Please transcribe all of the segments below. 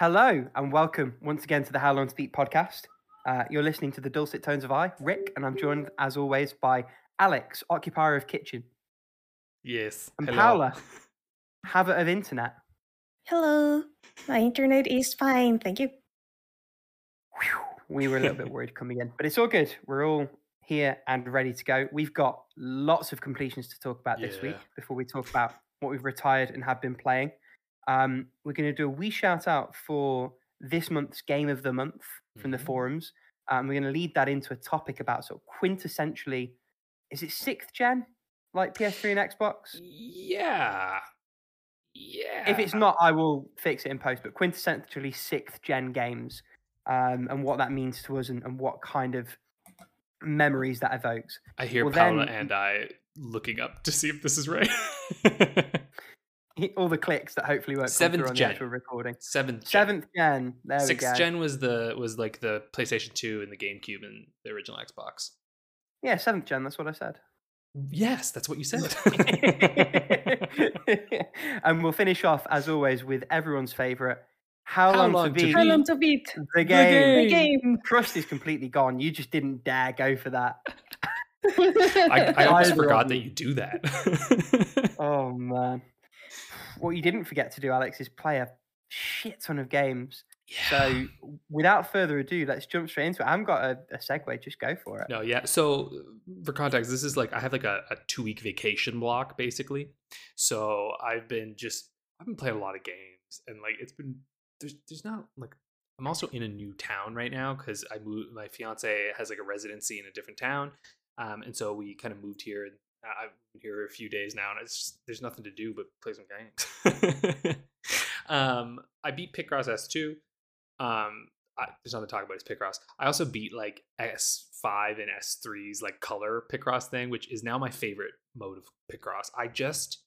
Hello and welcome once again to the How Long to Beat podcast. Uh, you're listening to the dulcet tones of I, Rick, and I'm joined as always by Alex, occupier of kitchen, Yes. and hello. Paula, habit of internet. Hello. My internet is fine, thank you. Whew, we were a little bit worried coming in, but it's all good. We're all here and ready to go. We've got lots of completions to talk about this week before we talk about what we've retired and have been playing. Um, we're going to do a wee shout out for this month's game of the month from the Mhm. forums. Um, we're going to lead that into a topic about sort of quintessentially, is it sixth gen like PS3 and Xbox? Yeah. Yeah. If it's not, I will fix it in post. But quintessentially sixth gen games, um, and what that means to us, and, and what kind of memories that evokes. I hear well, Paula then- and I looking up to see if this is right. All the clicks that hopefully won't Seventh through on gen. the actual recording. Seventh. gen. Seventh gen. There Sixth we go. gen was the was like the PlayStation 2 and the GameCube and the original Xbox. Yeah, seventh gen. That's what I said. Yes, that's what you said. and we'll finish off as always with everyone's favorite. How, How long, long to to beat How long to beat the game? the game? Crust is completely gone. You just didn't dare go for that. I, I almost Either forgot that you. you do that. Oh man. What you didn't forget to do, Alex, is play a shit ton of games. So without further ado, let's jump straight into it. I haven't got a, a segue, just go for it. No, yeah. So for context, this is like I have like a, a two week vacation block basically. So I've been just I've been playing a lot of games and like it's been there's there's not like I'm also in a new town right now because I moved my fiance has like a residency in a different town. Um, and so we kind of moved here I've been here a few days now and it's just, there's nothing to do but play some games. um, I beat Picross S2. Um, I, there's nothing to talk about. It's Picross. I also beat like S5 and S3's like color Picross thing, which is now my favorite mode of Picross. I just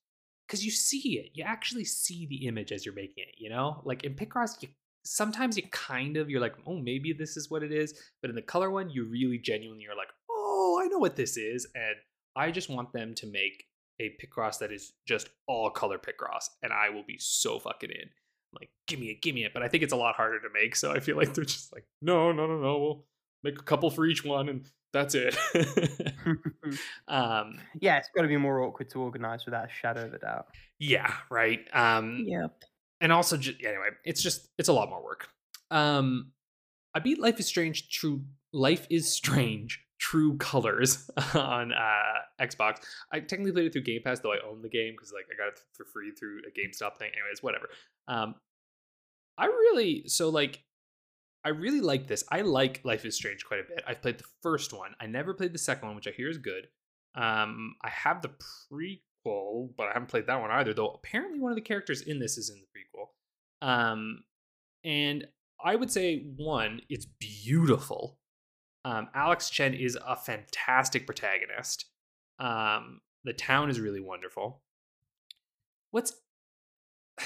because you see it, you actually see the image as you're making it. You know, like in Picross, you sometimes you kind of you're like, oh, maybe this is what it is, but in the color one, you really genuinely are like, oh, I know what this is, and I just want them to make a Picross that is just all color Picross, and I will be so fucking in like give me it give me it but i think it's a lot harder to make so i feel like they're just like no no no no we'll make a couple for each one and that's it um yeah, it's got to be more awkward to organize without a shadow of a doubt. yeah right um Yep. and also just anyway it's just it's a lot more work um i beat life is strange true life is strange true colors on uh xbox. I technically played it through game pass though i own the game because like i got it for free through a gamestop thing. Anyways whatever. Um i really so like i really like this. I like life is strange quite a bit. I've played the first one. I never played the second one which i hear is good. Um i have the prequel but i haven't played that one either though apparently one of the characters in this is in the prequel. Um and i would say one it's beautiful um alex chen is a fantastic protagonist um the town is really wonderful what's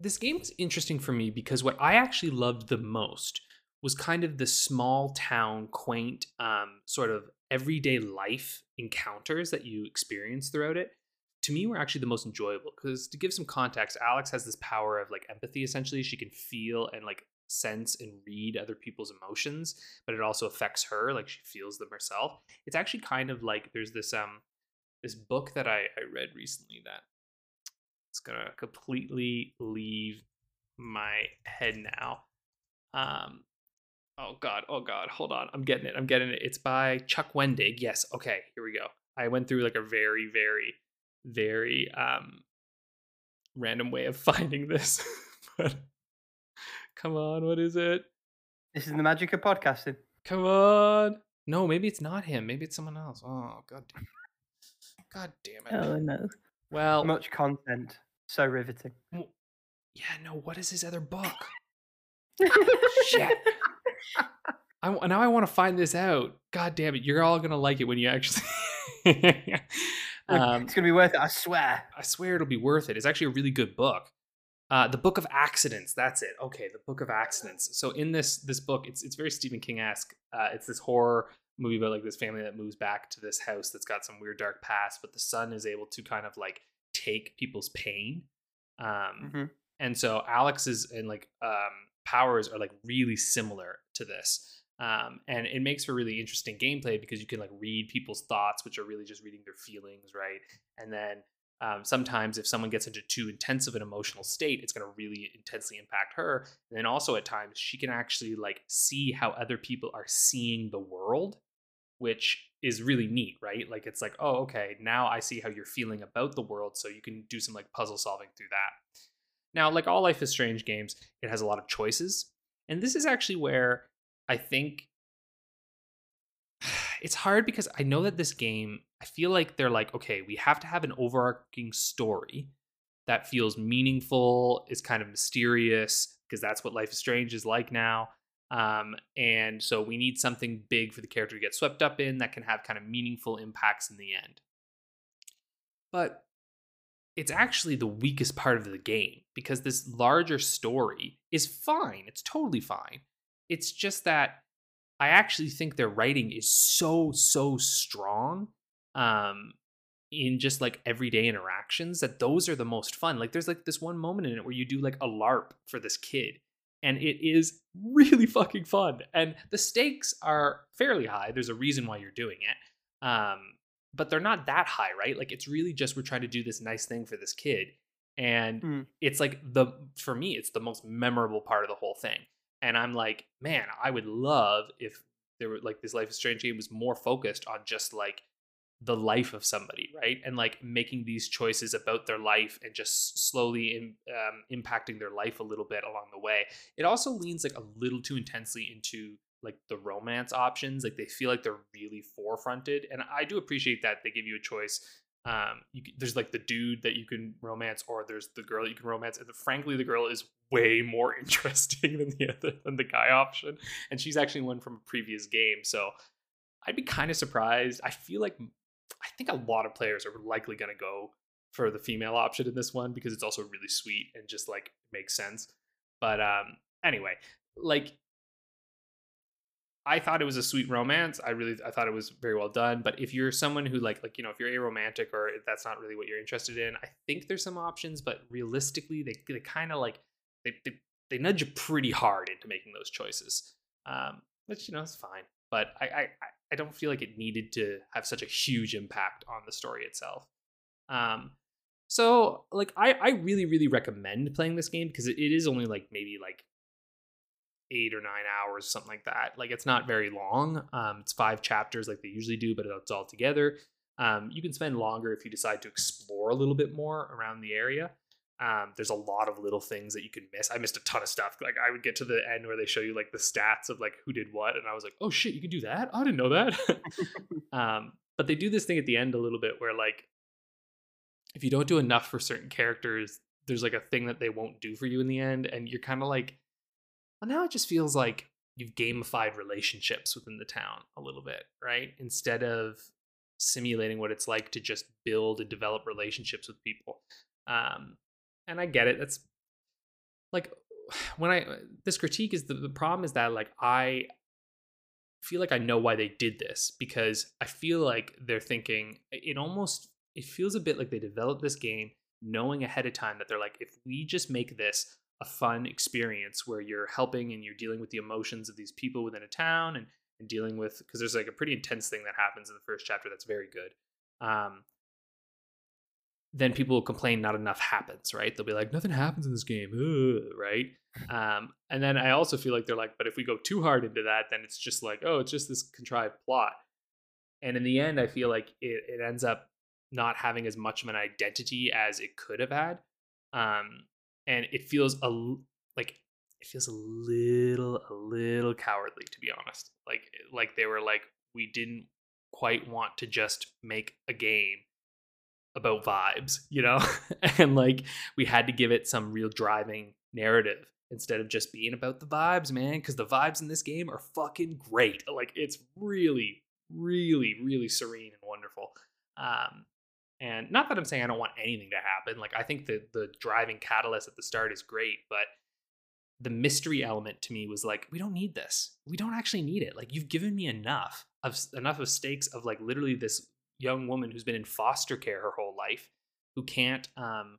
this game was interesting for me because what I actually loved the most was kind of the small town, quaint, um, sort of everyday life encounters that you experience throughout it. To me, were actually the most enjoyable because to give some context, Alex has this power of like empathy. Essentially, she can feel and like sense and read other people's emotions, but it also affects her. Like she feels them herself. It's actually kind of like there's this um this book that I, I read recently that it's gonna completely leave my head now. Um, oh god, oh god, hold on, I'm getting it, I'm getting it. It's by Chuck Wendig. Yes, okay, here we go. I went through like a very, very, very um random way of finding this, but come on, what is it? This is the magic of podcasting. Come on. No, maybe it's not him. Maybe it's someone else. Oh god damn. God damn it. Oh no. Well, Much content, so riveting. yeah, no. What is his other book? Shit. I w- now I want to find this out. God damn it! You're all gonna like it when you actually. um, it's gonna be worth it, I swear. I swear it'll be worth it. It's actually a really good book. Uh, the Book of Accidents. That's it. Okay, the Book of Accidents. So in this this book, it's it's very Stephen King esque. Uh, it's this horror movie about like this family that moves back to this house that's got some weird dark past, but the son is able to kind of like take people's pain. Um, Mhm. and so Alex's and like um, powers are like really similar to this. Um, and it makes for really interesting gameplay because you can like read people's thoughts, which are really just reading their feelings, right? And then um, sometimes if someone gets into too intense of an emotional state, it's going to really intensely impact her. And then also at times she can actually like see how other people are seeing the world, which is really neat, right? Like it's like, oh, okay, now I see how you're feeling about the world, so you can do some like puzzle solving through that. Now, like all Life is Strange games, it has a lot of choices. And this is actually where I think it's hard because I know that this game, I feel like they're like, okay, we have to have an overarching story that feels meaningful, is kind of mysterious, because that's what Life is Strange is like now. Um, and so we need something big for the character to get swept up in that can have kind of meaningful impacts in the end. But it's actually the weakest part of the game because this larger story is fine. It's totally fine. It's just that I actually think their writing is so so strong um in just like everyday interactions that those are the most fun. Like there's like this one moment in it where you do like a LARP for this kid and it is really fucking fun. And the stakes are fairly high. There's a reason why you're doing it. Um but they're not that high, right? Like it's really just we're trying to do this nice thing for this kid. And mm. it's like the for me it's the most memorable part of the whole thing and I'm like, man, I would love if there were like this Life is Strange game was more focused on just like the life of somebody, right? And like making these choices about their life and just slowly in, um, impacting their life a little bit along the way. It also leans like a little too intensely into like the romance options. Like they feel like they're really forefronted, and I do appreciate that they give you a choice um you, there's like the dude that you can romance or there's the girl you can romance and the, frankly the girl is way more interesting than the other than the guy option and she's actually one from a previous game so i'd be kind of surprised i feel like i think a lot of players are likely going to go for the female option in this one because it's also really sweet and just like makes sense but um anyway like I thought it was a sweet romance. I really I thought it was very well done. But if you're someone who like like you know if you're a romantic or that's not really what you're interested in, I think there's some options. But realistically, they they kind of like they, they they nudge you pretty hard into making those choices. Um, which you know is fine. But I I I don't feel like it needed to have such a huge impact on the story itself. Um, so like I I really really recommend playing this game because it, is only like maybe like eight or nine hours, something like that. Like it's not very long. Um, it's five chapters like they usually do, but it's all together. Um, you can spend longer if you decide to explore a little bit more around the area. Um, there's a lot of little things that you can miss. I missed a ton of stuff. Like I would get to the end where they show you like the stats of like who did what, and I was like, oh shit, you can do that? I didn't know that. um, but they do this thing at the end a little bit where like if you don't do enough for certain characters, there's like a thing that they won't do for you in the end, and you're kind of like well, now it just feels like you've gamified relationships within the town a little bit, right? Instead of simulating what it's like to just build and develop relationships with people. Um, and I get it. That's like when I this critique is the, the problem is that like I feel like I know why they did this because I feel like they're thinking it almost it feels a bit like they developed this game knowing ahead of time that they're like if we just make this a fun experience where you're helping and you're dealing with the emotions of these people within a town and, and dealing with because there's like a pretty intense thing that happens in the first chapter that's very good um, then people will complain not enough happens right? They'll be like nothing happens in this game Ugh, right? Um, and then i also feel like they're like but if we go too hard into that then it's just like oh it's just this contrived plot. And in the end i feel like it, it ends up not having as much of an identity as it could have had. Um, and it feels a like it feels a little a little cowardly to be honest. Like like they were like we didn't quite want to just make a game about vibes you know and like we had to give it some real driving narrative instead of just being about the vibes man because the vibes in this game are fucking great like it's really really really serene and wonderful um and not that I'm saying I don't want anything to happen. Like I think the the driving catalyst at the start is great, but the mystery element to me was like, we don't need this. We don't actually need it. Like you've given me enough of enough of stakes of like literally this young woman who's been in foster care her whole life, who can't um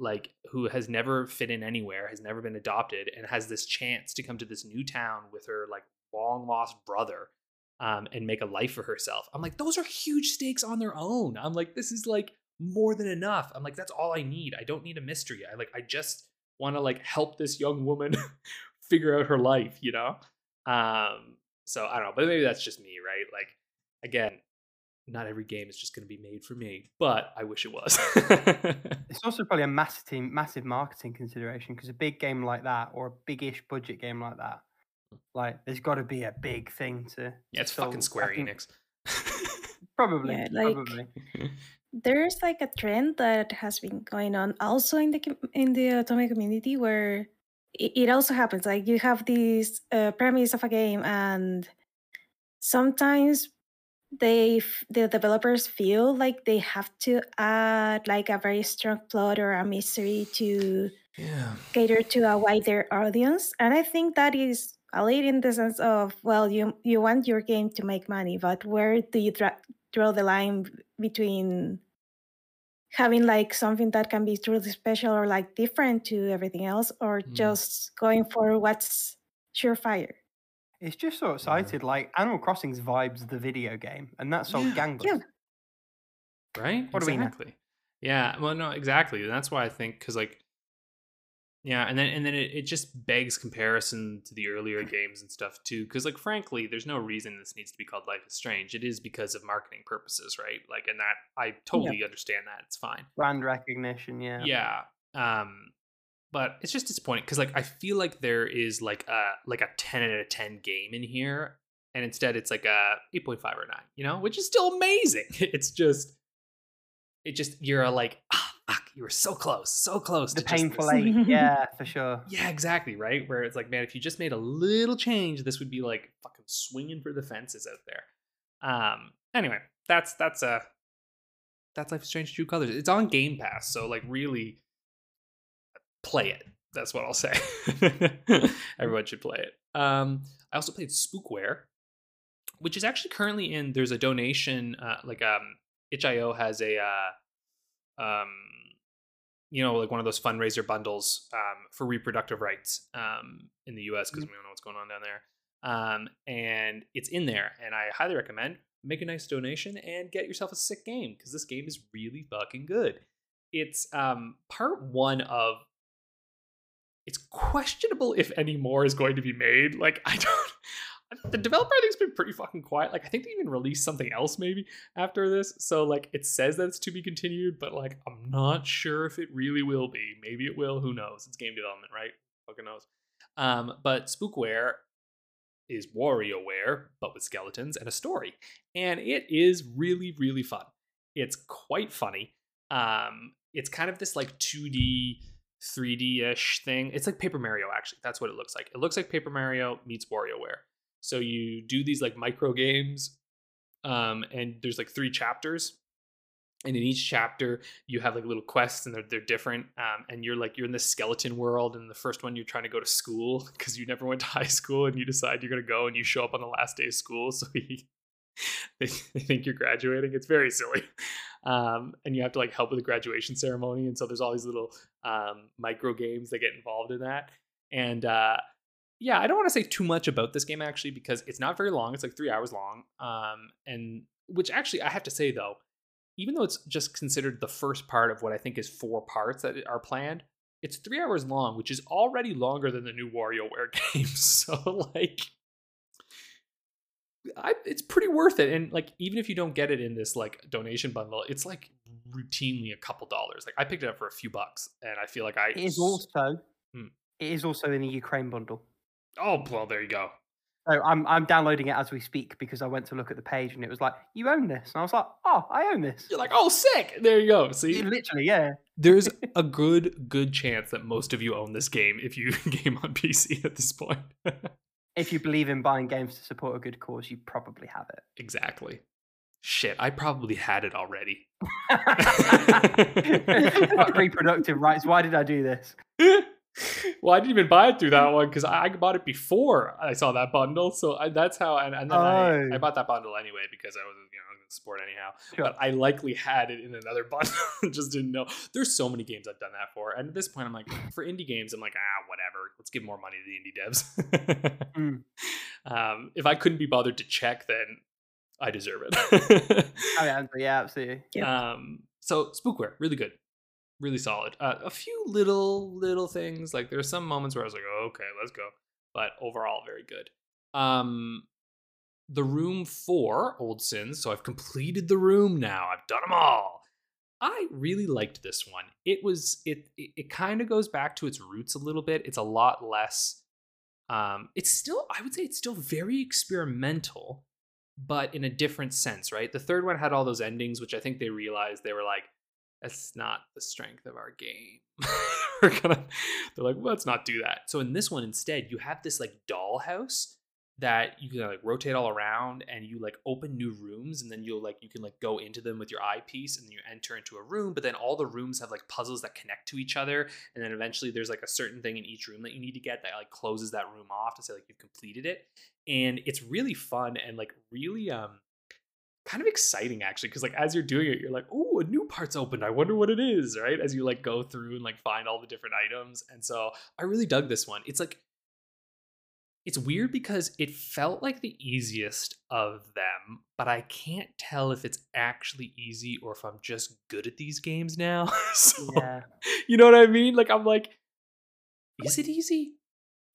like who has never fit in anywhere, has never been adopted, and has this chance to come to this new town with her like long lost brother um, and make a life for herself. I'm like, those are huge stakes on their own. I'm like, this is like more than enough. I'm like, that's all I need. I don't need a mystery. I like, I just want to like help this young woman figure out her life, you know? Um, so I don't know, but maybe that's just me, right? Like, again, not every game is just going to be made for me, but I wish it was. it's also probably a massive, massive marketing consideration because a big game like that, or a big-ish budget game like that, like there's got to be a big thing to. Yeah, it's fucking Square Enix. probably, Yeah, like- probably. There's like a trend that has been going on also in the in the otome community where it, it also happens. Like you have this uh, premise of a game, and sometimes they f- the developers feel like they have to add like a very strong plot or a mystery to yeah. cater to a wider audience and i think that is valid in the sense of well you you want your game to make money but where do you dra- draw the line between having like something that can be truly special or like different to everything else or Mm. just going for what's surefire It's just so excited. Like Animal Crossing's vibes the video game, and that's all Yeah. gangbusters. Yeah. right What do we know? exactly yeah well no exactly and that's why i think because like yeah and then and then it, it just begs comparison to the earlier games and stuff too because like frankly there's no reason this needs to be called life is strange it is because of marketing purposes right like and that i totally understand that it's fine Brand recognition, yeah. yeah um but it's just disappointing because like i feel like there is like a like a 10 out of 10 game in here and instead it's like a 8.5 or 9 you know which is still amazing it's just it just you're like ah fuck you were so close so close The to painful this." eight, yeah, for sure. yeah exactly right where it's like man if you just made a little change this would be like fucking swinging for the fences out there um anyway that's that's a that's life is strange true colors it's on game pass so like really play it. That's what i'll say. Everyone should play it. Um i also played spookware which is actually currently in there's a donation uh like um itch.io has a uh um you know like one of those fundraiser bundles um for reproductive rights um in the us because we don't know what's going on down there. Um and it's in there and i highly recommend make a nice donation and get yourself a sick game because this game is really fucking good. It's um part one of it's questionable if any more is going to be made like i don't the developer I think's been pretty fucking quiet. Like I think they even released something else maybe after this. So like it says that it's to be continued, but like I'm not sure if it really will be. Maybe it will. Who knows? It's game development, right? Fucking knows. Um, but Spookware is WarioWare, but with skeletons and a story, and it is really really fun. It's quite funny. Um, it's kind of this like 2D 3D ish thing. It's like Paper Mario, actually. That's what it looks like. It looks like Paper Mario meets WarioWare. So you do these like micro games, um, and there's like three chapters. And in each chapter, you have like little quests, and they're they're different. Um, and you're like you're in this skeleton world. And the first one, you're trying to go to school because you never went to high school, and you decide you're gonna go, and you show up on the last day of school. So he, they, they think you're graduating. It's very silly. Um, and you have to like help with the graduation ceremony. And so there's all these little um, micro games that get involved in that. And uh, yeah, I don't want to say too much about this game actually because it's not very long. It's like three hours long. Um, and which actually I have to say though, even though it's just considered the first part of what I think is four parts that are planned, it's three hours long, which is already longer than the new WarioWare games So like, I, it's pretty worth it. And like, even if you don't get it in this like donation bundle, it's like routinely a couple dollars. Like I picked it up for a few bucks, and I feel like I It is also Hmm. it is also in the Ukraine bundle. Oh well, there you go. So I'm I'm downloading it as we speak because I went to look at the page and it was like, you own this. And I was like, oh, I own this. You're like, oh, sick. There you go. See, Literally, yeah. there's a good good chance that most of you own this game if you game on PC at this point. If you believe in buying games to support a good cause, you probably have it. exactly. Shit, I probably had it already. Reproductive rights. Why did I do this? well, I didn't even buy it through that one because I, I bought it before I saw that bundle. So I, that's how, and, and then I, I Oh. bought that bundle anyway because I was, you know, sport anyhow. Sure. But I likely had it in another bundle, just didn't know. There's so many games I've done that for, and at this point, I'm like, for indie games, I'm like, ah, whatever. Let's give more money to the indie devs. Mm. um, if I couldn't be bothered to check, then I deserve it. Oh, yeah, yeah, absolutely. Yep. Um, so Spookware, really good, really solid. Uh, a few little little things like there are some moments where I was like, oh, okay, let's go, but overall very good. Um, the room four, Old Sins. So I've completed the room now. I've done them all. I really liked this one. It was it it, it kind of goes back to its roots a little bit. It's a lot less. Um, it's still I would say it's still very experimental, but in a different sense, right? The third one had all those endings, which I think they realized they were like, that's not the strength of our game. we're gonna they're like, let's not do that. So in this one, instead, you have this like dollhouse that you can like rotate all around and you like open new rooms and then you'll like you can like go into them with your eyepiece and you enter into a room but then all the rooms have like puzzles that connect to each other and then eventually there's like a certain thing in each room that you need to get that like closes that room off to say like you've completed it. And it's really fun and like really um kind of exciting actually because like as you're doing it you're like oh a new part's opened. I wonder what it is right as you like go through and like find all the different items. And so i really dug this one. It's like it's weird because it felt like the easiest of them but i can't tell if it's actually easy or if i'm just good at these games now so Yeah. you know what I mean? Like I'm like, is it easy?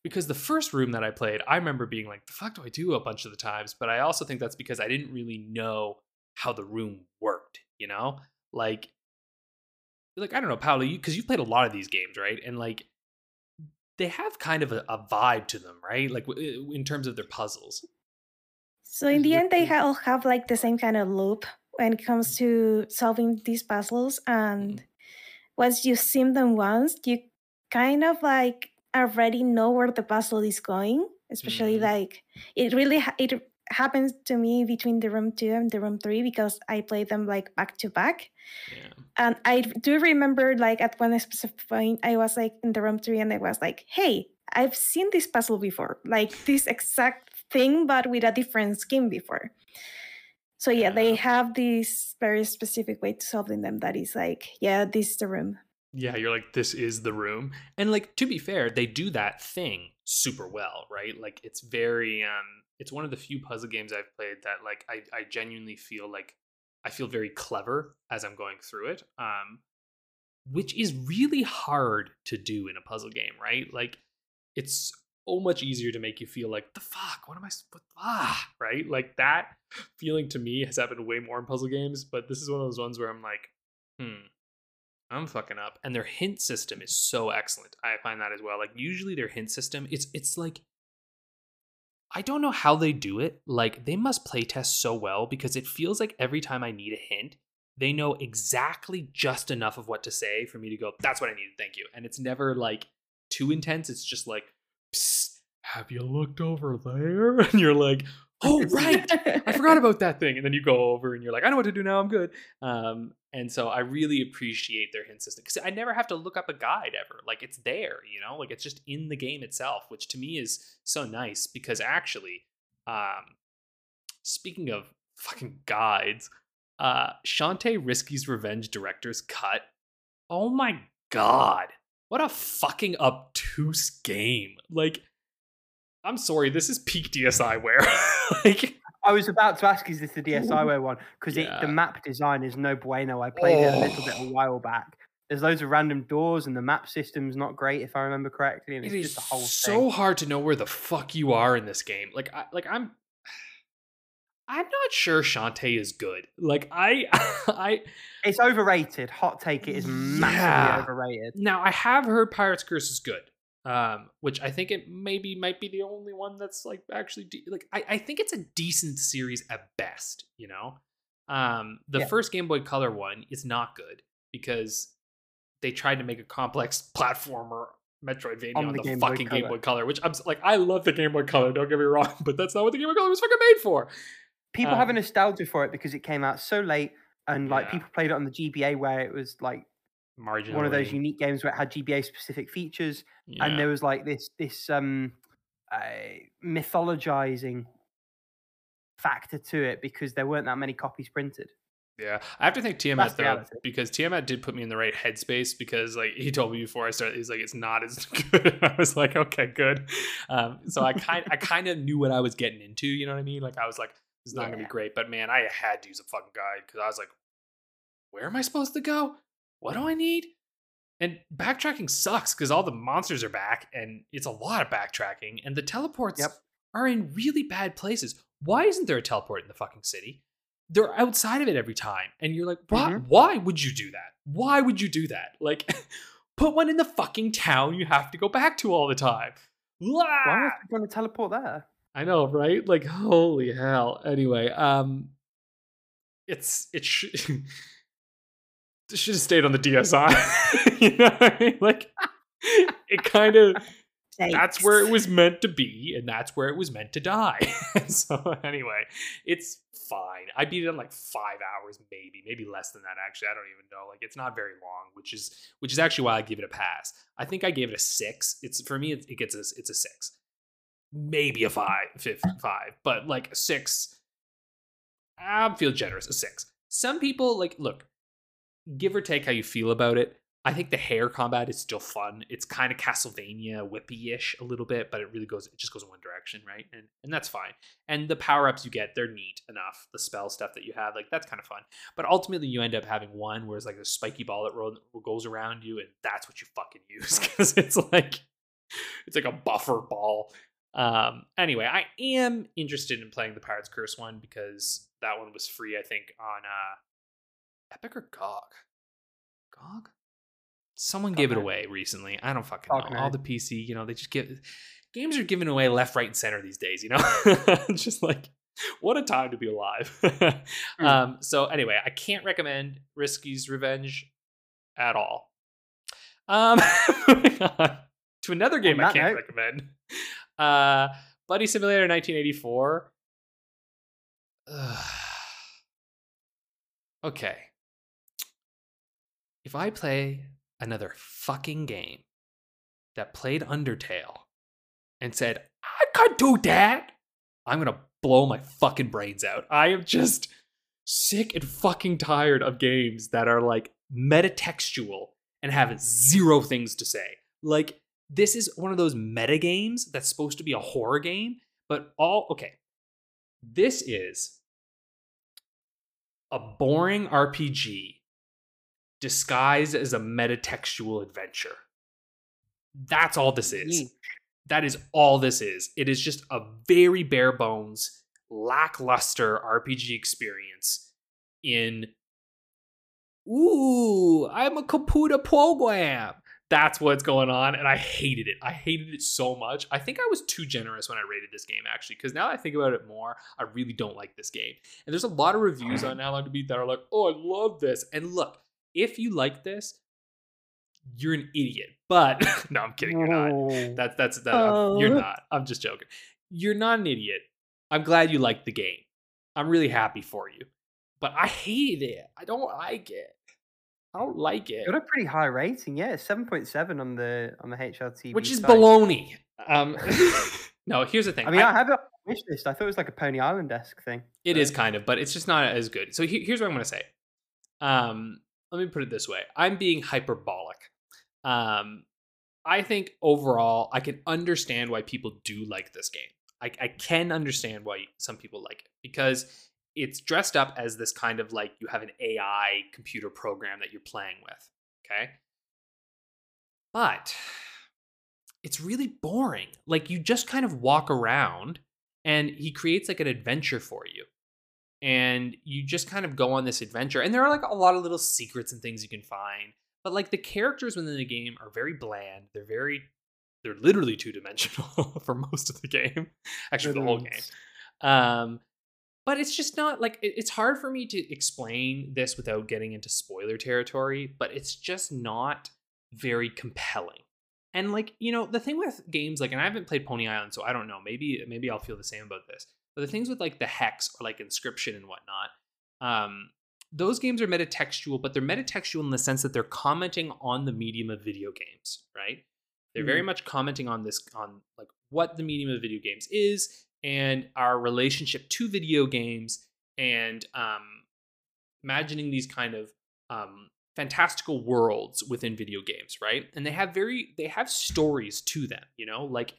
Because the first room that I played, I remember being like, the fuck do I do a bunch of the times? But I also think that's because I didn't really know how the room worked, you know? Like, like I don't know, Paolo, you because you've played a lot of these games, right? And like they have kind of a, a vibe to them, right? Like w- in terms of their puzzles. So in the end, they Exactly. all have like the same kind of loop when it comes to solving these puzzles. And once you sim them once, you kind of like already know where the puzzle is going. Especially Mhm. like it really ha- it happens to me between the room two and the room three because I play them like back to back. Yeah. And I do remember, like, at one specific point, I was like in the room three and I was like, hey, I've seen this puzzle before, like this exact thing, but with a different scheme before. So, yeah, they have this very specific way to solving them that is like, yeah, this is the room. Yeah, you're like, this is the room. And like to be fair, they do that thing super well, right? Like it's very um it's one of the few puzzle games I've played that like I, I genuinely feel like I feel very clever as I'm going through it. Um which is really hard to do in a puzzle game, right? Like it's so much easier to make you feel like the fuck, what am I what, ah, right? Like that feeling to me has happened way more in puzzle games, but this is one of those ones where I'm like, hmm, I'm fucking up. And their hint system is so excellent. I find that as well. Like usually their hint system, it's it's like I don't know how they do it. Like they must play test so well because it feels like every time I need a hint, they know exactly just enough of what to say for me to go, that's what I needed, thank you. And it's never like too intense. It's just like, have you looked over there? And you're like, oh right. I forgot about that thing. And then you go over and you're like, I know what to do now. I'm good. Um, and so I really appreciate their hint system because I never have to look up a guide ever. Like it's there, you know, like it's just in the game itself, which to me is so nice because actually, um, speaking of fucking guides, uh, Shantae Risky's Revenge Director's Cut. Oh my god. What a fucking obtuse game. Like, I'm sorry, this is peak DSiWare. like, I was about to ask, is this the DSI DSiWare one? Because Yeah. the map design is no bueno. I played it a little bit Oh. a while back. There's loads of random doors, and the map system's not great, if I remember correctly. And it it's is just a whole so thing. hard to know where the fuck you are in this game. Like, I, like I'm, I'm not sure Shantae is good. Like, I, I It's overrated. Hot take. It is massively Yeah. overrated. now I have heard Pirates Curse is good. Um, which I think it maybe might be the only one that's like actually de- like I, I think it's a decent series at best, you know. Um, the Yeah. first Game Boy Color one is not good because they tried to make a complex platformer Metroidvania on, On the, the Game Boy fucking Game Boy Color, which I'm like, I love the Game Boy Color. Don't get me wrong, but that's not what the Game Boy Color was fucking made for. People have a Um, nostalgia for it because it came out so late, and like Yeah. people played it on the GBA where it was like Marginally. one of those unique games where it had GBA specific features, Yeah. and there was like this this um uh, mythologizing factor to it because there weren't that many copies printed. Yeah, I have to thank Tiamat though because Tiamat did put me in the right headspace because like he told me before I started, he's like it's not as good. I was like, okay, good. Um, so I kind I kind of knew what I was getting into. You know what I mean? Like I was like, this is not gonna be great, but man, I had to use a fucking guide because I was like, where am I supposed to go? What do I need? And backtracking sucks because all the monsters are back and it's a lot of backtracking and the teleports Yep. are in really bad places. Why isn't there a teleport in the fucking city? They're outside of it every time. And you're like, why, Mhm. why would you do that? Why would you do that? Like, put one in the fucking town you have to go back to all the time. Why Why? was I going to teleport there? I know, right? Like, holy hell. Anyway, um, it's it should have stayed on the DSi. you know I mean? Like, it kind of that's where it was meant to be, and that's where it was meant to die. so anyway, it's fine. I beat it in like five hours, maybe, maybe less than that. Actually, I don't even know. Like, it's not very long, which is which is actually why I give it a pass. I think I gave it a six. It's for me, it, it gets a, it's a six, maybe a five, fifth, five, but like a six. I feel generous. A six. Some people like look, give or take how you feel about it. I think the hair combat is still fun. It's kind of Castlevania whippy-ish a little bit, but it really goes it just goes in one direction, right? And and that's fine. And the power-ups you get, they're neat enough. The spell stuff that you have, like that's kind of fun. But ultimately you end up having one where it's like a spiky ball that goes around you, and that's what you fucking use because it's like it's like a buffer ball. Um anyway, I am interested in playing the Pirates Curse one because that one was free, I think, on uh Epic or GOG. GOG? Someone Don't gave it away recently. I don't fucking GOG know. All the PC, you know, they just give games are given away left, right, and center these days. You know, just like what a time to be alive. um. So anyway, I can't recommend Risky's Revenge at all. Um. moving on to another game I can't note- recommend. Uh, Buddy Simulator 1984. Ugh. okay. If I play another fucking game that played Undertale and said, I could do that, I'm gonna blow my fucking brains out. I am just sick and fucking tired of games that are like metatextual and have zero things to say. Like, this is one of those meta games that's supposed to be a horror game, but all okay. This is a boring RPG disguised as a metatextual adventure. That's all this is. That is all this is. It is just a very bare bones, lackluster RPG experience in Ooh, I'm a computer program. That's what's going on, and I hated it. I hated it so much. I think I was too generous when I rated this game, actually, because now that I think about it more, I really don't like this game. And there's a lot of reviews on How Long to Beat that are like, "Oh, I love this." And look, if you like this, you're an idiot. But no, I'm kidding. You're not. That's that's that. You're Oh. not. I'm just joking. You're not an idiot. I'm glad you liked the game. I'm really happy for you. But I hate it. I don't like it. I don't like it. Got a pretty high rating, yeah. Seven point seven on the on the HLTB. Which is site. baloney. Um, no, here's the thing. I mean, I, have it on my wish list. I thought it was like a Pony Island esque thing. It is kind of, but it's just not as good. So he- here's what I'm going to say. Um, let me put it this way: I'm being hyperbolic. Um, I think overall, I can understand why people do like this game. I, I can understand why some people like it because it's dressed up as this kind of like you have an AI computer program that you're playing with. Okay. But it's really boring. Like you just kind of walk around and he creates like an adventure for you. And you just kind of go on this adventure. And there are like a lot of little secrets and things you can find. But like the characters within the game are very bland. They're very they're literally two dimensional for most of the game. Actually, the whole game. Um, but it's just not like it's hard for me to explain this without getting into spoiler territory. But it's just not very compelling. And like you know, the thing with games like, and I haven't played Pony Island, so I don't know. Maybe maybe I'll feel the same about this. But the things with like the hex or like Inscryption and whatnot, um, those games are metatextual, but they're metatextual in the sense that they're commenting on the medium of video games, right? They're very much commenting on this, on like what the medium of video games is and our relationship to video games and um, imagining these kind of um, fantastical worlds within video games, right? And they have very they have stories to them, you know, like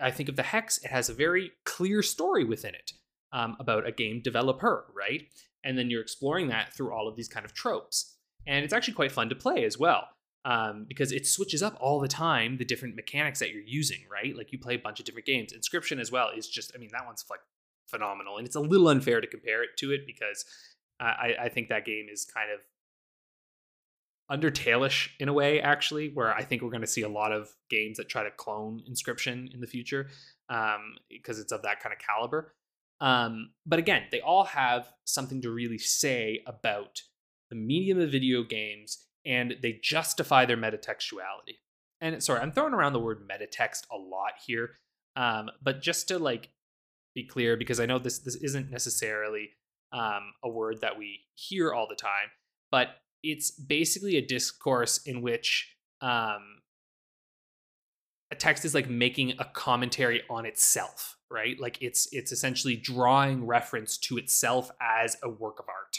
I think of the Hex, it has a very clear story within it um, about a game developer, right? And then you're exploring that through all of these kind of tropes. And it's actually quite fun to play as well um, because it switches up all the time the different mechanics that you're using, right? Like you play a bunch of different games. Inscryption as well is just, I mean, that one's like phenomenal. And it's a little unfair to compare it to it because I, I think that game is kind of Undertale-ish in a way, actually, where I think we're going to see a lot of games that try to clone Inscryption in the future um, because it's of that kind of caliber. Um, but again, they all have something to really say about the medium of video games and they justify their metatextuality. And sorry, I'm throwing around the word metatext a lot here, um, but just to like be clear, because I know this this isn't necessarily um, a word that we hear all the time, but it's basically a discourse in which um, a text is like making a commentary on itself right? Like it's it's essentially drawing reference to itself as a work of art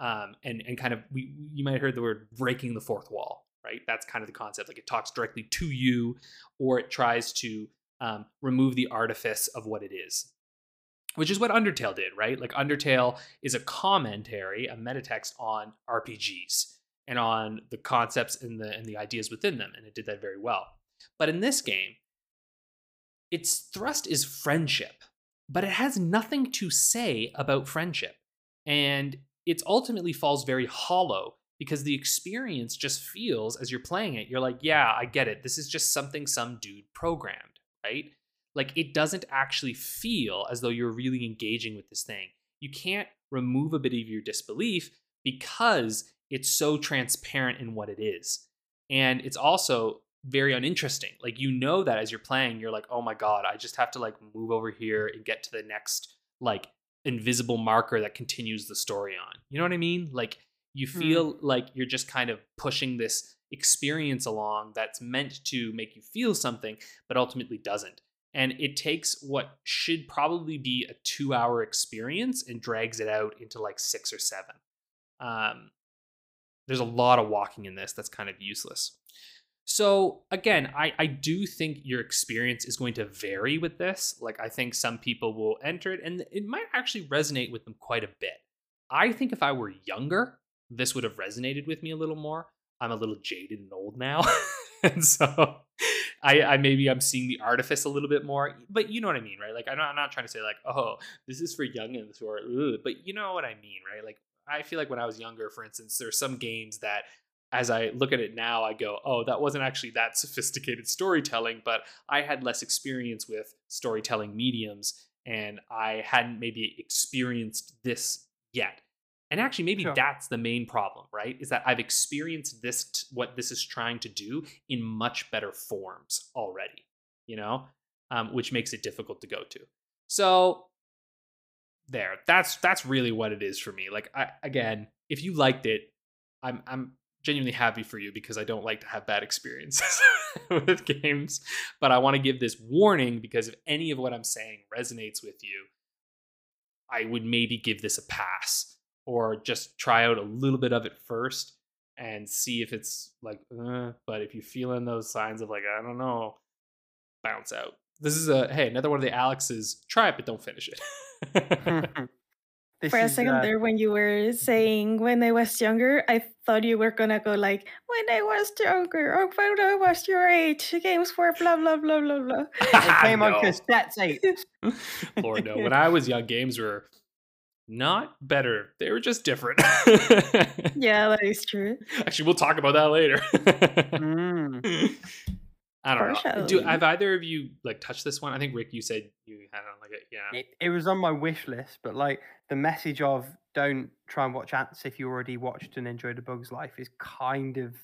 um, and and kind of we you might have heard the word breaking the fourth wall right? That's kind of the concept like it talks directly to you or it tries to um, remove the artifice of what it is which is what undertale did right like undertale is a commentary a metatext on rpgs and on the concepts and the and the ideas within them and it did that very well but in this game its thrust is friendship but it has nothing to say about friendship and it ultimately falls very hollow because the experience just feels as you're playing it, you're like, yeah, I get it. This is just something some dude programmed, right? Like it doesn't actually feel as though you're really engaging with this thing. You can't remove a bit of your disbelief because it's so transparent in what it is. And it's also very uninteresting. Like you know that as you're playing, you're like, oh my God, I just have to like move over here and get to the next like invisible marker that continues the story on. You know what I mean? Like you hmm. feel mm. like you're just kind of pushing this experience along that's meant to make you feel something, but ultimately doesn't. And it takes what should probably be a two hour experience and drags it out into like six or seven. Um, there's a lot of walking in this that's kind of useless. So again, I, I do think your experience is going to vary with this. Like I think some people will enter it and it might actually resonate with them quite a bit. I think if I were younger, this would have resonated with me a little more. I'm a little jaded and old now. and so I, I maybe I'm seeing the artifice a little bit more, but you know what I mean, right? Like I'm not, I'm not trying to say like, oh, this is for youngins or, ugh, but you know what I mean, right? Like I feel like when I was younger, for instance, there's some games that as I look at it now, I go, oh, that wasn't actually that sophisticated storytelling, but I had less experience with storytelling mediums and I hadn't maybe experienced this yet. And actually, maybe sure. that's the main problem, right? Is that I've experienced this, t- what this is trying to do in much better forms already, you know, um, which makes it difficult to go to. So there, that's that's really what it is for me. Like, I, again, if you liked it, I'm I'm genuinely happy for you because I don't like to have bad experiences with games. But I want to give this warning because if any of what I'm saying resonates with you, I would maybe give this a pass or just try out a little bit of it first and see if it's like, uh, but if you're feeling those signs of like, I don't know, bounce out. This is a, hey, another one of the Alex's try it, but don't finish it. For a second uh, there, when you were saying when I was younger, I thought you were gonna go like when I was younger or when I was your age. Games were blah blah blah blah blah. it came on cassette tape. Lord no, when I was young, games were not better. They were just different. yeah, that is true. Actually, we'll talk about that later. mm. I don't know. Do have either of you like touched this one? I think Rick, you said you had on like it. Yeah, it, it, was on my wish list, but like the message of don't try and watch Antz if you already watched and enjoyed a Bug's Life is kind of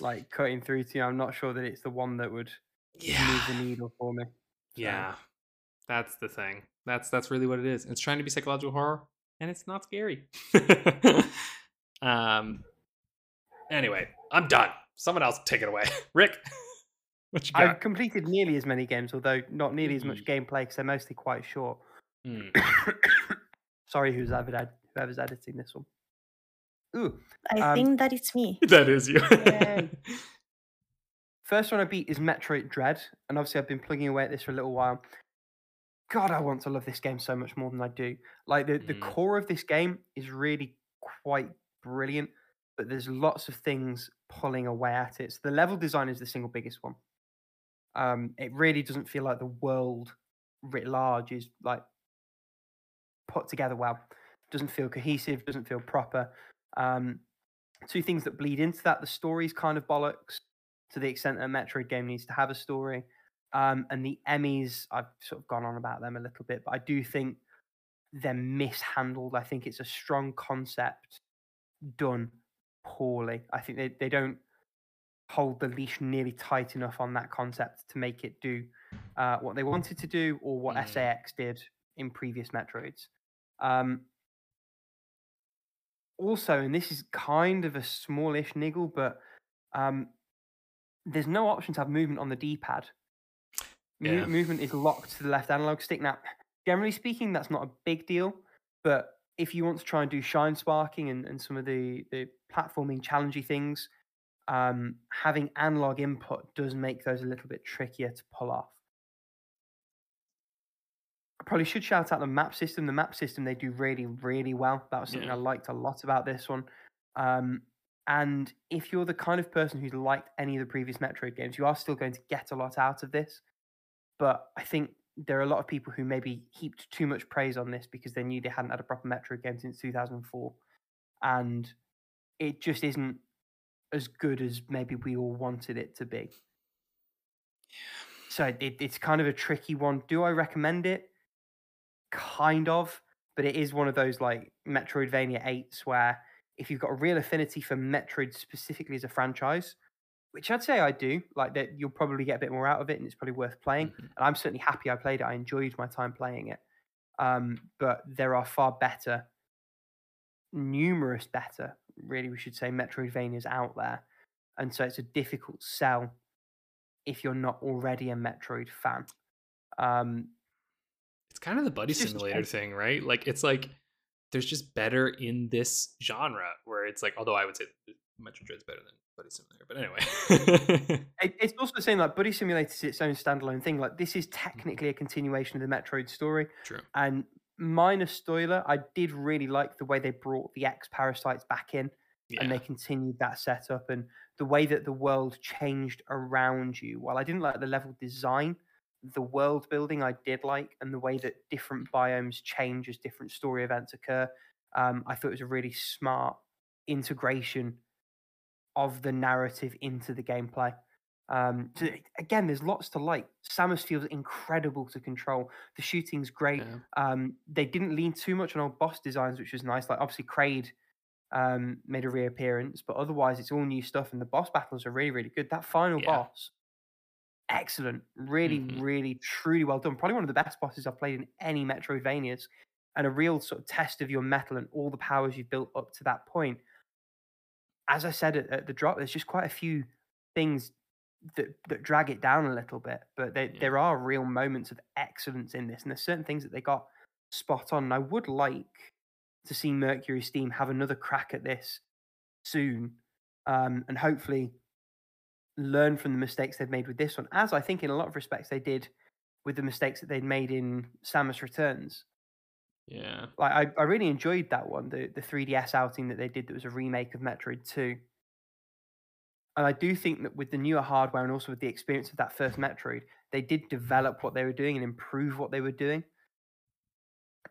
like cutting through to you. I'm not sure that it's the one that would yeah. move the needle for me. So. Yeah, that's the thing. That's that's really what it is. It's trying to be psychological horror. and it's not scary. um. Anyway, I'm done. Someone else take it away. Rick, what you got? I've completed nearly as many games, although not nearly as much gameplay because they're mostly quite short. Mm. Sorry, who's ever ed- whoever's editing this one. Ooh, I Um, think that it's me. That is you. First one I beat is Metroid Dread, and obviously I've been plugging away at this for a little while. God, I want to love this game so much more than I do. Like the, the Mm. core of this game is really quite brilliant, but there's lots of things pulling away at it. So the level design is the single biggest one. Um, it really doesn't feel like the world writ large is like put together well. Doesn't feel cohesive, doesn't feel proper. Um, two things that bleed into that: the story's kind of bollocks to the extent that a Metroid game needs to have a story. Um, and the EMMIs, I've sort of gone on about them a little bit, but I do think they're mishandled. I think it's a strong concept done poorly. I think they, they don't hold the leash nearly tight enough on that concept to make it do uh, what they wanted to do or what Mm. SA-X did in previous Metroids. Um, also, and this is kind of a smallish niggle, but um, there's no option to have movement on the D-pad. Mo- Yeah. movement is locked to the left analog stick. Now, generally speaking, that's not a big deal, but if you want to try and do shine sparking and, and some of the, the platforming challenging things, um, having analog input does make those a little bit trickier to pull off. I probably should shout out the map system. The map system they do really, really well. That was something Yeah. I liked a lot about this one. Um, and if you're the kind of person who's liked any of the previous Metroid games, you are still going to get a lot out of this. But I think there are a lot of people who maybe heaped too much praise on this because they knew they hadn't had a proper Metro game since 2004. And it just isn't as good as maybe we all wanted it to be. So it, it's kind of a tricky one. Do I recommend it? Kind of, but it is one of those like Metroidvania 8s where if you've got a real affinity for Metroid specifically as a franchise, which I'd say I do, like that you'll probably get a bit more out of it and it's probably worth playing. Mhm. And I'm certainly happy I played it. I enjoyed my time playing it. Um, but there are far better, numerous better, really, we should say, Metroidvanias out there. And so it's a difficult sell if you're not already a Metroid fan. Um, It's kind of the buddy It's just simulator thing, right? Like it's like there's just better in this genre where it's like, although I would say Metroid Dread's better than Buddy Simulator, but anyway. it, it's also the same like Buddy Simulator is its own standalone thing. Like this is Mm-hmm. technically a continuation of the Metroid story. True. And minor spoiler, I did really like the way they brought the X parasites back in. Yeah. and they continued that setup and the way that the world changed around you. While I didn't like the level design, the world building I did like, and the way that different biomes change as different story events occur. Um, I thought it was a really smart integration of the narrative into the gameplay. Um, so again, there's lots to like. Samus feels incredible to control. The shooting's great. Yeah. Um, they didn't lean too much on old boss designs, which was nice. Like obviously, Kraid um, made a reappearance, but otherwise it's all new stuff, and the boss battles are really, really good. That final Yeah. boss, excellent, really, Mhm. really, truly well done. Probably one of the best bosses I've played in any Metroidvanias, and a real sort of test of your mettle and all the powers you've built up to that point. As I said at, at the drop, there's just quite a few things that that drag it down a little bit, but there, Yeah. there are real moments of excellence in this, and there's certain things that they got spot on. And I would like to see Mercury Steam have another crack at this soon, um, and hopefully learn from the mistakes they've made with this one, as I think in a lot of respects they did with the mistakes that they'd made in Samus Returns. Yeah. Like I, I really enjoyed that one, the the 3DS outing that they did that was a remake of Metroid 2. And I do think that with the newer hardware and also with the experience of that first Metroid, they did develop what they were doing and improve what they were doing.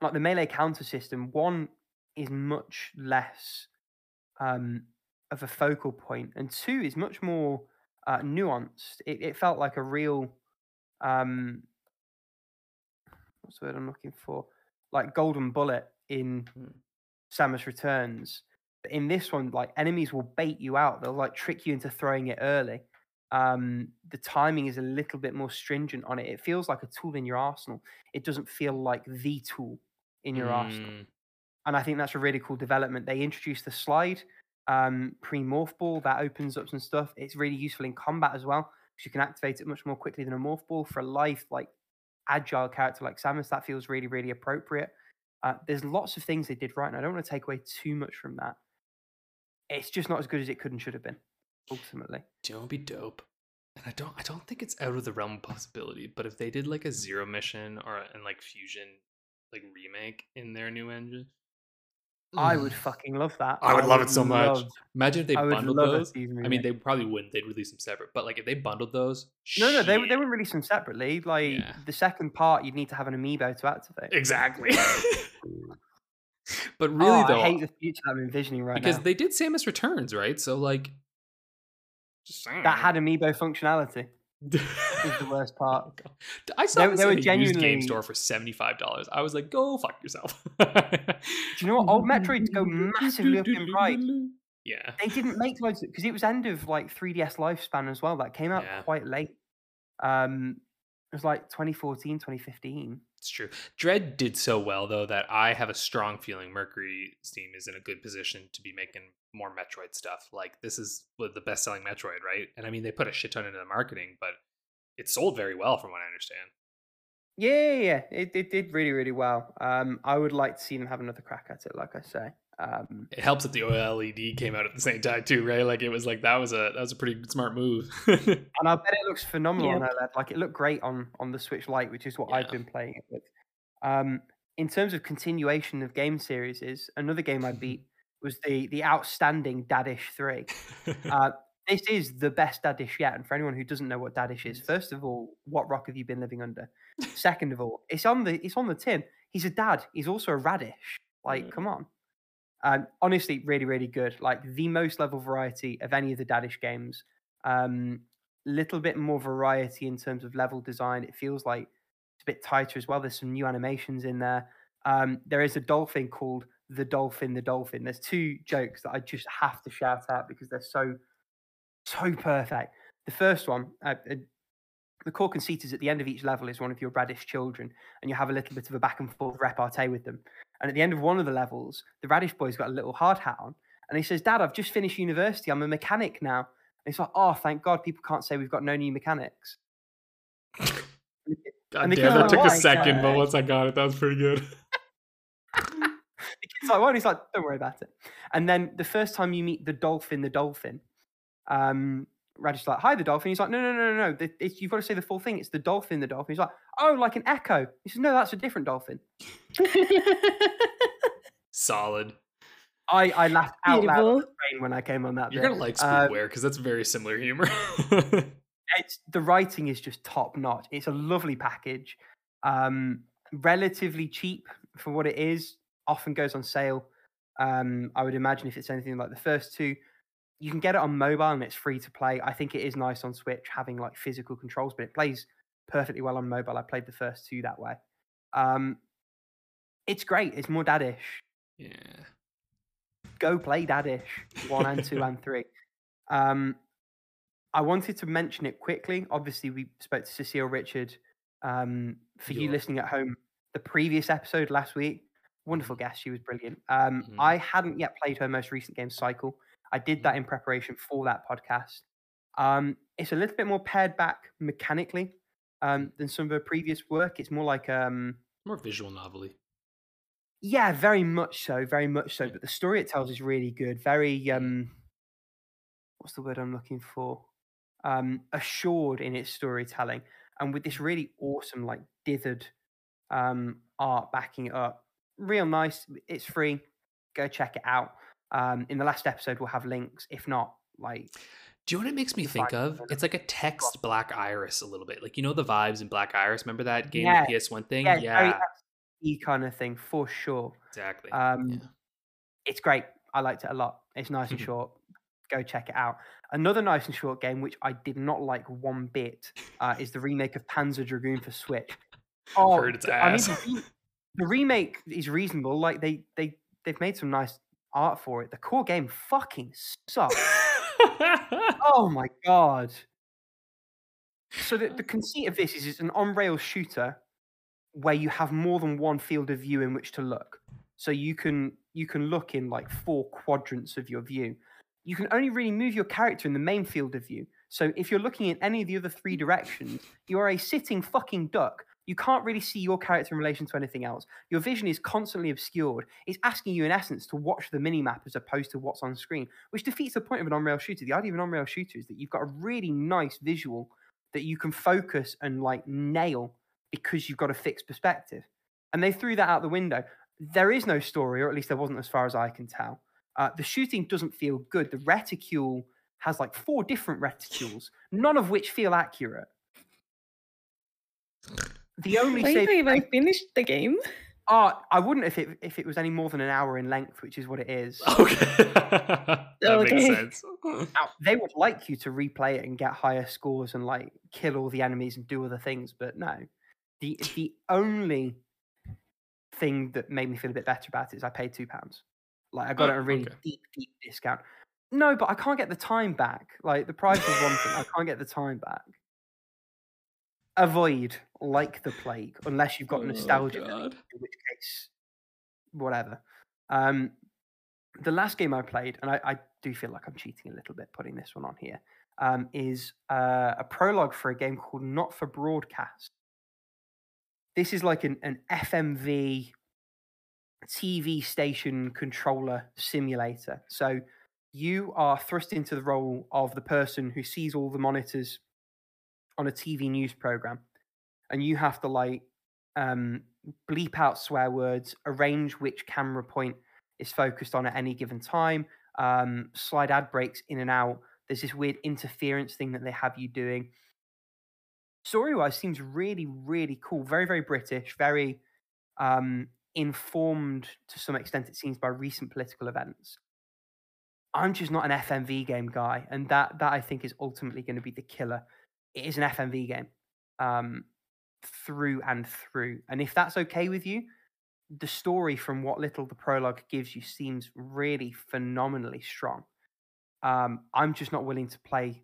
Like the melee counter system, one is much less um, of a focal point, and two is much more uh, nuanced. It, it felt like a real um, what's the word I'm looking for? Like golden bullet in Hmm. Samus Returns. But in this one, like enemies will bait you out. They'll like trick you into throwing it early. Um, the timing is a little bit more stringent on it. It feels like a tool in your arsenal. It doesn't feel like the tool in your arsenal. Mm, and I think that's a really cool development. They introduced the slide um, pre morph ball that opens up some stuff. It's really useful in combat as well because you can activate it much more quickly than a morph ball for a life like agile character like Samus. That feels really really appropriate. Uh, there's lots of things they did right, and I don't want to take away too much from that. It's just not as good as it could and should have been. Ultimately, Do you know what would be dope? And I don't I don't think it's out of the realm of possibility, but if they did like a zero mission or and like fusion like remake in their new engine. I would mm. fucking love that. I would love it so much. love- Imagine if they I would bundled love a those. season I mean, they probably wouldn't. They'd release them separate. But like, if they bundled those, No, no, they, they wouldn't release them separately. Like Yeah. the second part, you'd need to have an amiibo to activate. exactly. but oh, really, Oh, though, I hate the future I'm envisioning right now. because now. they did Samus Returns, right? So like, just saying. that had amiibo functionality. Is the worst part. I saw They- this they were in a used game store for seventy five dollars. I was like, "Go fuck yourself." Do you know what? Old Metroids go massively up in price. Yeah, They didn't make loads because it was end of like 3DS lifespan as well. That came out Yeah. quite late. Um, it was like 2014, 2015. it's true. Dread did so well though that I have a strong feeling Mercury Steam is in a good position to be making more Metroid stuff. Like this is the best selling Metroid, right? And I mean, they put a shit ton into the marketing, but it sold very well from what I understand. Yeah, yeah, yeah. It, it did really, really well. Um, I would like to see them have another crack at it, like I say. Um, It helps that the OLED came out at the same time too, right? Like it was like that was a that was a pretty smart move. and I bet it looks phenomenal on Yep. OLED. Like it looked great on on the Switch Lite, which is what I've been playing it with. Um, in terms of continuation of game series, is another game I beat was the the outstanding Dadish Three. Uh, this is the best Dadish yet. And for anyone who doesn't know what Dadish is, first of all, what rock have you been living under? Second of all, it's on the it's on the tin. He's a dad. He's also a radish. Like, Mm. come on. Um, honestly, really, really good. Like the most level variety of any of the Dadish games. Um, little bit more variety in terms of level design. It feels like it's a bit tighter as well. There's some new animations in there. Um, there is a dolphin called the dolphin, the dolphin. There's two jokes that I just have to shout out because they're so, so perfect. The first one, uh, uh, the core conceit is at the end of each level is one of your radish children, and you have a little bit of a back and forth repartee with them. And at the end of one of the levels, the radish boy's got a little hard hat on, and he says, "Dad, I've just finished university. I'm a mechanic now." And he's like, "Oh, thank God, people can't say we've got no new mechanics." God damn, that like, took a "Why, second, but once I got it, that was pretty good. the kid's like, well, he's like, don't worry about it. And then the first time you meet the dolphin, the dolphin, um, Radish's like, hi, the dolphin. He's like, no, no, no, no, no. It's, you've got to say the full thing. It's the dolphin, the dolphin. He's like, oh, like an echo. He says, no, that's a different dolphin. Solid. I, I laughed out loud on Beautiful. the train when I came on that. You're gonna like Uh, Spoopware because that's very similar humor. it's the writing is just top notch. It's a lovely package, um, relatively cheap for what it is. Often goes on sale. Um, I would imagine if it's anything like the first two, you can get it on mobile and it's free to play. I think it is nice on Switch having like physical controls, but it plays perfectly well on mobile. I played the first two that way. Um, it's great. It's more Dadish. yeah. Go play Dadish one and two and three. Um, I wanted to mention it quickly. Obviously, we spoke to Cecile Richard. Um, for you listening at home, the previous episode last week, wonderful guest. She was brilliant. Um, Mhm. I hadn't yet played her most recent game, Cycle. I did that in preparation for that podcast. Um, it's a little bit more pared back mechanically um, than some of her previous work. It's more like um, More visual novelty. yeah, very much so, very much so. But the story it tells is really good. Very um, what's the word I'm looking for? Um, assured in its storytelling, and with this really awesome, like dithered um, art backing it up. Real nice. It's free. Go check it out. Um, in the last episode, we'll have links. If not, like Do you know what it makes me think of? It's like a text Black Iris a little bit. Like you know the vibes in Black Iris. Remember that game, Yeah, the PS1 thing? yeah, Yeah, XP kind of thing for sure. exactly. Um, Yeah. it's great. I liked it a lot. It's nice and short. Go check it out. Another nice and short game, which I did not like one bit, uh, is the remake of Panzer Dragoon for Switch. Oh, Heard its th- I mean, ass. the, re- the remake is reasonable. Like they they they've made some nice art for it. The core game fucking sucks. oh my god. So the, the conceit of this is it's an on-rail shooter where you have more than one field of view in which to look. so you can you can look in like four quadrants of your view. You can only really move your character in the main field of view. So if you're looking in any of the other three directions, you are a sitting fucking duck. You can't really see your character in relation to anything else. Your vision is constantly obscured. It's asking you, in essence, to watch the minimap as opposed to what's on screen, which defeats the point of an on rail shooter. The idea of an on rail shooter is that you've got a really nice visual that you can focus and like nail because you've got a fixed perspective. And they threw that out the window. There is no story, or at least there wasn't as far as I can tell. Uh, the shooting doesn't feel good. The reticule has like four different reticules, none of which feel accurate. The only Wait, save wait, I finished the game. Oh, I wouldn't if it if it was any more than an hour in length, which is what it is. Okay. that Okay. makes sense. Now, they would like you to replay it and get higher scores and like kill all the enemies and do other things, but no. The the only thing that made me feel a bit better about it is I paid two pounds. Like I got Oh, it a really okay. deep, deep discount. No, but I can't get the time back. Like the price is one thing, I can't get the time back. Avoid like the plague unless you've got Oh, nostalgia, God. in which case, whatever. Um, the last game I played, and I, I do feel like I'm cheating a little bit putting this one on here, um, is uh, a prologue for a game called Not for Broadcast. This is like an, an FMV TV station controller simulator. So you are thrust into the role of the person who sees all the monitors on a TV news program, and you have to like um, bleep out swear words, arrange which camera point is focused on at any given time, um, slide ad breaks in and out. There's this weird interference thing that they have you doing. Story wise, seems really, really cool. Very, very British, very um, informed to some extent, it seems, by recent political events. I'm just not an FMV game guy, and that that I think is ultimately going to be the killer. It is an FMV game, um, through and through. And if that's okay with you, the story from what little the prologue gives you seems really phenomenally strong. Um, I'm just not willing to play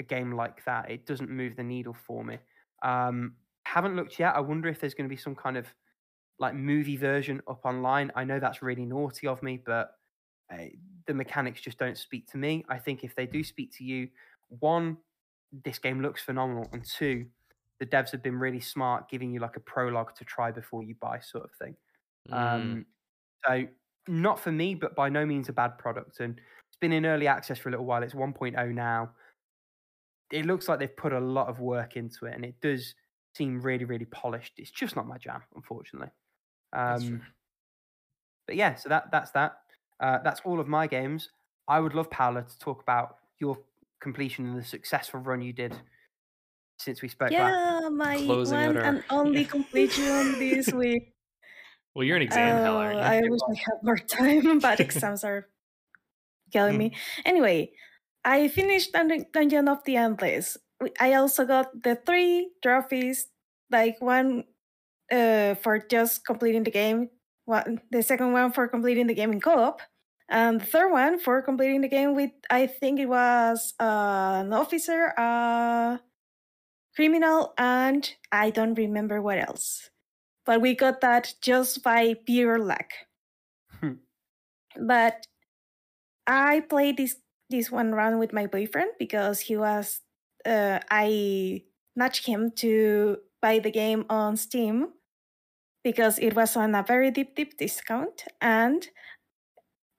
a game like that. It doesn't move the needle for me. Um, haven't looked yet. I wonder if there's going to be some kind of like movie version up online. I know that's really naughty of me, but uh, the mechanics just don't speak to me. I think if they do speak to you, one, this game looks phenomenal, and two, the devs have been really smart, giving you like a prologue to try before you buy, sort of thing. Mm. Um, so not for me, but by no means a bad product. And it's been in early access for a little while. It's 1.0 now. It looks like they've put a lot of work into it, and it does seem really, really polished. It's just not my jam, unfortunately. Um, but yeah, so that that's that. Uh, that's all of my games. I would love Paola to talk about your completion and the successful run you did since we spoke last. Yeah, my Closing one our- and only yeah. completion this week. Well, you're an exam hell, aren't Uh, you? I wish I had more time, but exams are killing me. Anyway, I finished Dun- Dungeon of the Endless. I also got the three trophies, like one uh, for just completing the game, one the second one for completing the game in co-op, and the third one for completing the game with I think it was uh, an officer, a criminal, and I don't remember what else. But we got that just by pure luck. Hmm. but I played this this one round with my boyfriend because he was uh, I nudged him to buy the game on Steam because it was on a very deep deep discount and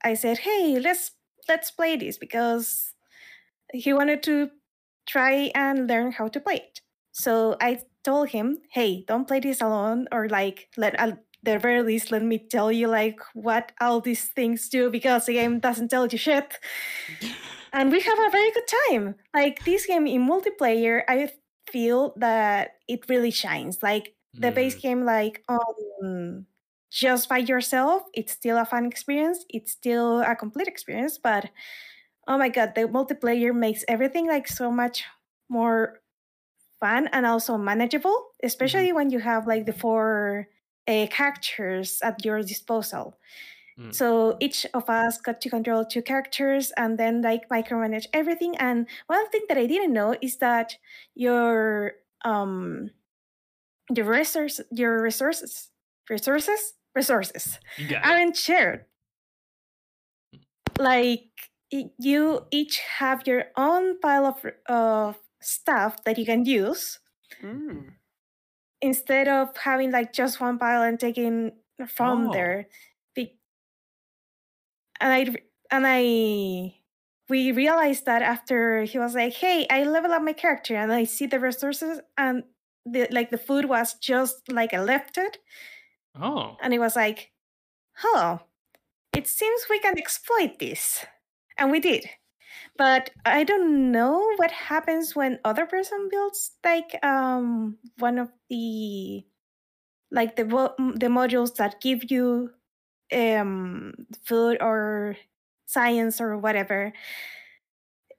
I said, "Hey, let's let's play this because he wanted to try and learn how to play it." So I told him, "Hey, don't play this alone or like let at the very least let me tell you like what all these things do because the game doesn't tell you shit." and we have a very good time. Like this game in multiplayer, I feel that it really shines. Like the base Mm. game, like um, just by yourself, it's still a fun experience. It's still a complete experience, but oh my god, the multiplayer makes everything like so much more fun and also manageable, especially when you have like the four uh, characters at your disposal. Mm. So each of us got to control two characters and then like micromanage everything. And one thing that I didn't know is that your um your resource your resources resources resources You got it. aren't shared. Like you each have your own pile of of stuff that you can use Mm. instead of having like just one pile and taking from Oh. there. And I and I we realized that after he was like, "Hey, I level up my character and I see the resources and the like the food was just like I left it." Oh. And it was like, "Hello, it seems we can exploit this," and we did. But I don't know what happens when other person builds like um one of the like the the modules that give you um food or science or whatever.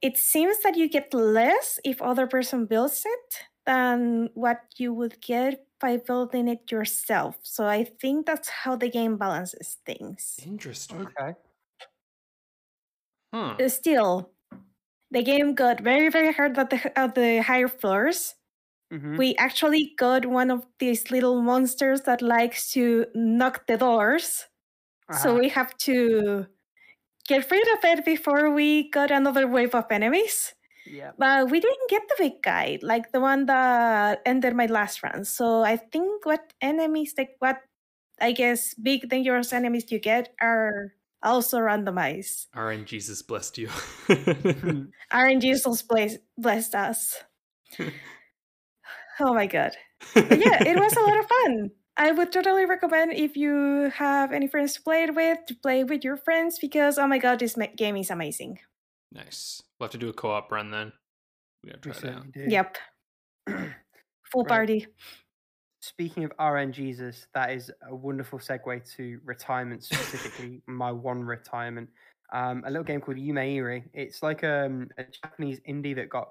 It seems that you get less if other person builds it than what you would get by building it yourself. So I think that's how the game balances things. Interesting. Okay. Huh. Uh, Still, the game got very very hard at the at the higher floors. hmm We actually got one of these little monsters that likes to knock the doors. So Uh-huh. we have to get rid of it before we got another wave of enemies. Yeah. But we didn't get the big guy, like the one that ended my last run. So I think what enemies, like what I guess big dangerous enemies you get are also randomized. RNGesus blessed you. Hmm. RNG souls bless, blessed us. oh my god. But yeah, it was a lot of fun. I would totally recommend if you have any friends to play it with, to play with your friends because oh my god, this game is amazing. Nice. We'll have to do a co-op run then. We gotta We try it out. do. Yep, full Right. party. Speaking of RNGesus, that is a wonderful segue to retirement, specifically my one retirement. Um, a little game called Yume Iri. It's like um, a Japanese indie that got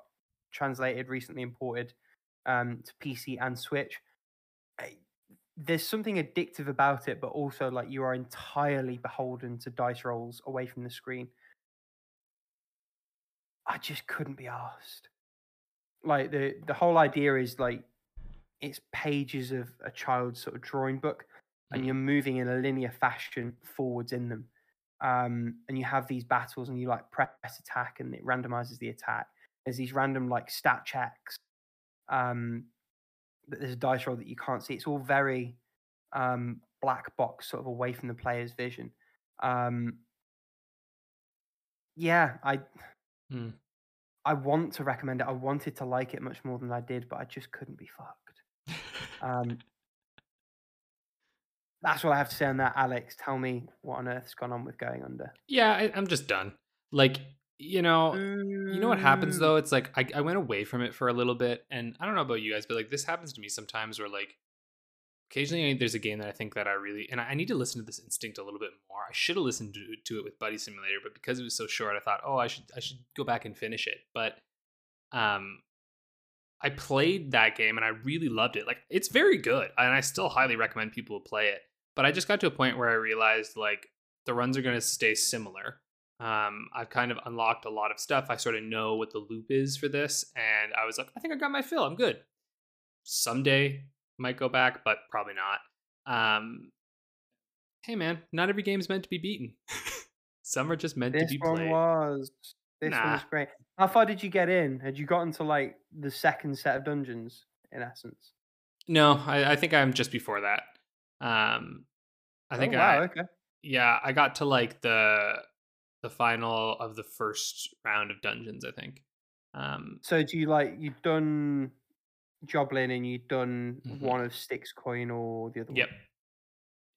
translated recently, imported um, to PC and Switch. I- There's something addictive about it, but also like you are entirely beholden to dice rolls away from the screen. I just couldn't be asked. Like the the whole idea is like it's pages of a child's sort of drawing book and Mm. you're moving in a linear fashion forwards in them um, and you have these battles and you like press attack and it randomizes the attack there's these random like stat checks um, but there's a dice roll that you can't see it's all very um, black box sort of away from the player's vision um, yeah i Hmm. i want to recommend it i wanted to like it much more than i did but i just couldn't be fucked um, that's what I have to say on that, Alex. Tell me what on earth's gone on with Going Under. yeah, I, I'm just done. Like, you know, you know what happens Mm. though? It's like I, I went away from it for a little bit, and I don't know about you guys, but like this happens to me sometimes where like occasionally there's a game that I think that I really and I, I need to listen to this instinct a little bit more. I should have listened to, to it with Buddy Simulator, but because it was so short, I thought, oh, I should I should go back and finish it. But um I played that game and I really loved it. Like it's very good, and I still highly recommend people play it. But I just got to a point where I realized like the runs are going to stay similar. Um, I've kind of unlocked a lot of stuff. I sort of know what the loop is for this, and I was like, I think I got my fill. I'm good. Someday might go back, but probably not. Um, hey man, not every game's meant to be beaten. Some are just meant This to be one played. was. This one Nah. was great. How far did you get in? Had you gotten to like the second set of dungeons, in essence? No, I, I think I'm just before that. Um, I think oh, wow, I, okay. yeah, I got to like the the final of the first round of dungeons. I think. Um, So do you like you've done Joblin and you've done Mhm. one of Styxcoin or the other yep. one?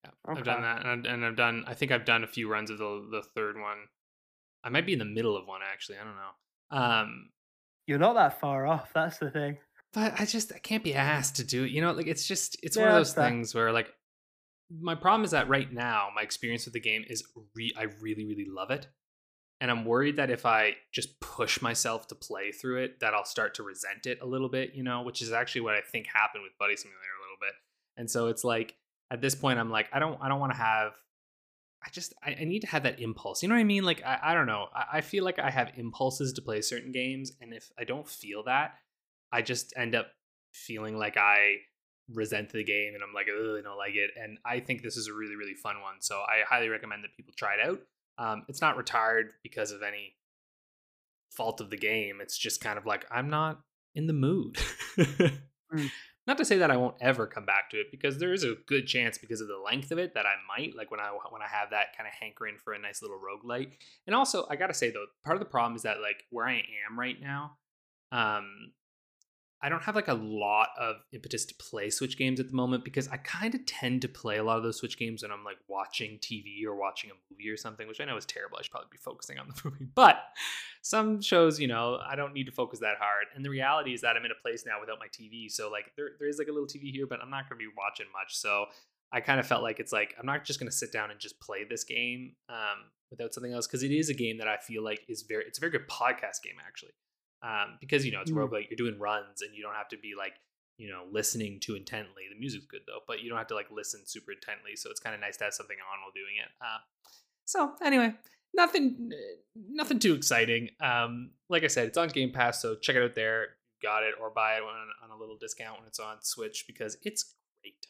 Yeah, I've done that, and, I've, and I've done. I think I've done a few runs of the the third one. I might be in the middle of one actually. I don't know. Um, You're not that far off. That's the thing. but I just I can't be asked to do it. You know, like it's just it's one of those things where like my problem is that right now my experience with the game is re- I really really love it, and I'm worried that if I just push myself to play through it, that I'll start to resent it a little bit. You know, which is actually what I think happened with Buddy Simulator a little bit. And so it's like at this point I'm like I don't I don't want to have. I just I, I need to have that impulse. You know what I mean? Like I, I don't know. I, I feel like I have impulses to play certain games, and if I don't feel that, I just end up feeling like I resent the game and I'm like, I don't like it. And I think this is a really, really fun one. So I highly recommend that people try it out. Um, it's not retired because of any fault of the game. It's just kind of like, I'm not in the mood. Mm. Not to say that I won't ever come back to it because there is a good chance because of the length of it that I might like when I when I have that kind of hankering for a nice little rogue roguelite. And also, I got to say though, part of the problem is that like where I am right now, um I don't have like a lot of impetus to play Switch games at the moment because I kind of tend to play a lot of those Switch games when I'm like watching TV or watching a movie or something, which I know is terrible. I should probably be focusing on the movie. But some shows, you know, I don't need to focus that hard. And the reality is that I'm in a place now without my TV. So like there, there is like a little TV here, but I'm not going to be watching much. So I kind of felt like it's like I'm not just going to sit down and just play this game um, without something else because it is a game that I feel like is very it's a very good podcast game actually um, because you know it's Mm. roguelike. You're doing runs, and you don't have to be like you know listening too intently. The music's good though, but you don't have to like listen super intently. So it's kind of nice to have something on while doing it. Uh, so anyway, nothing, nothing too exciting. Um, like I said, it's on Game Pass, so check it out there. Got it, or buy it on, on a little discount when it's on Switch because it's great.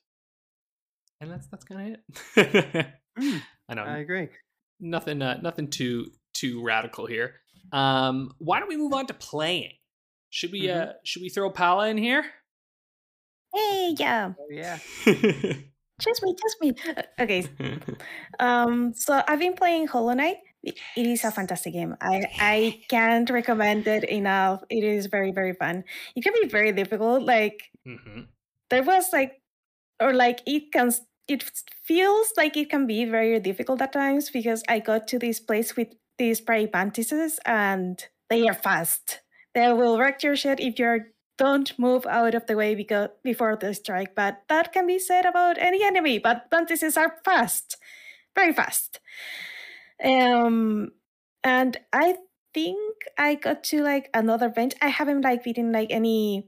And that's that's kind of it. Mm, I know I agree. nothing uh, nothing too too radical here. Um, why don't we move on to playing? Should we Mhm. uh should we throw Paola in here? Hey, yeah. Oh, yeah. Just me, just me. Uh, Okay, Um, so I've been playing Hollow Knight. It it is a fantastic game. I I can't recommend it enough. It is very very fun. It can be very difficult. Like hmm there was like, or like it can. It feels like it can be very difficult at times because I got to this place with these prey mantises and they are fast. They will wreck your shit if you don't move out of the way because before they strike. But that can be said about any enemy. But mantises are fast, very fast. Um, and I think I got to like another bench. I haven't like beaten like any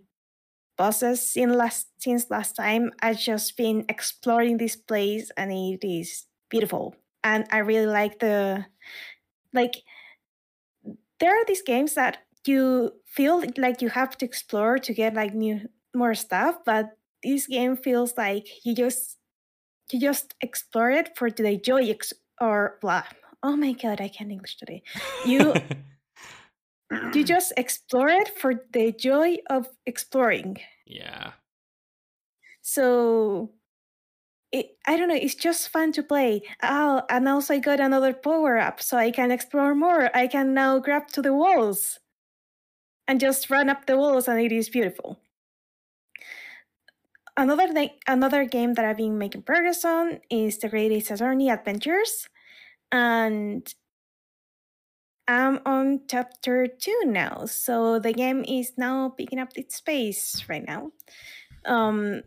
bosses in last since last time. I've just been exploring this place and it is beautiful. And I really like the like there are these games that you feel like you have to explore to get like new more stuff, but this game feels like you just you just explore it for the joy ex- or blah. Oh my god, I can't English today. You you just explore it for the joy of exploring. yeah. So it, I don't know, it's just fun to play. Oh, and also I got another power up, so I can explore more. I can now grab to the walls and just run up the walls, and it is beautiful. Another thing, another game that I've been making progress on is the Great Ace Attorney Adventures, and I'm on chapter two now. So the game is now picking up its pace right now. Um,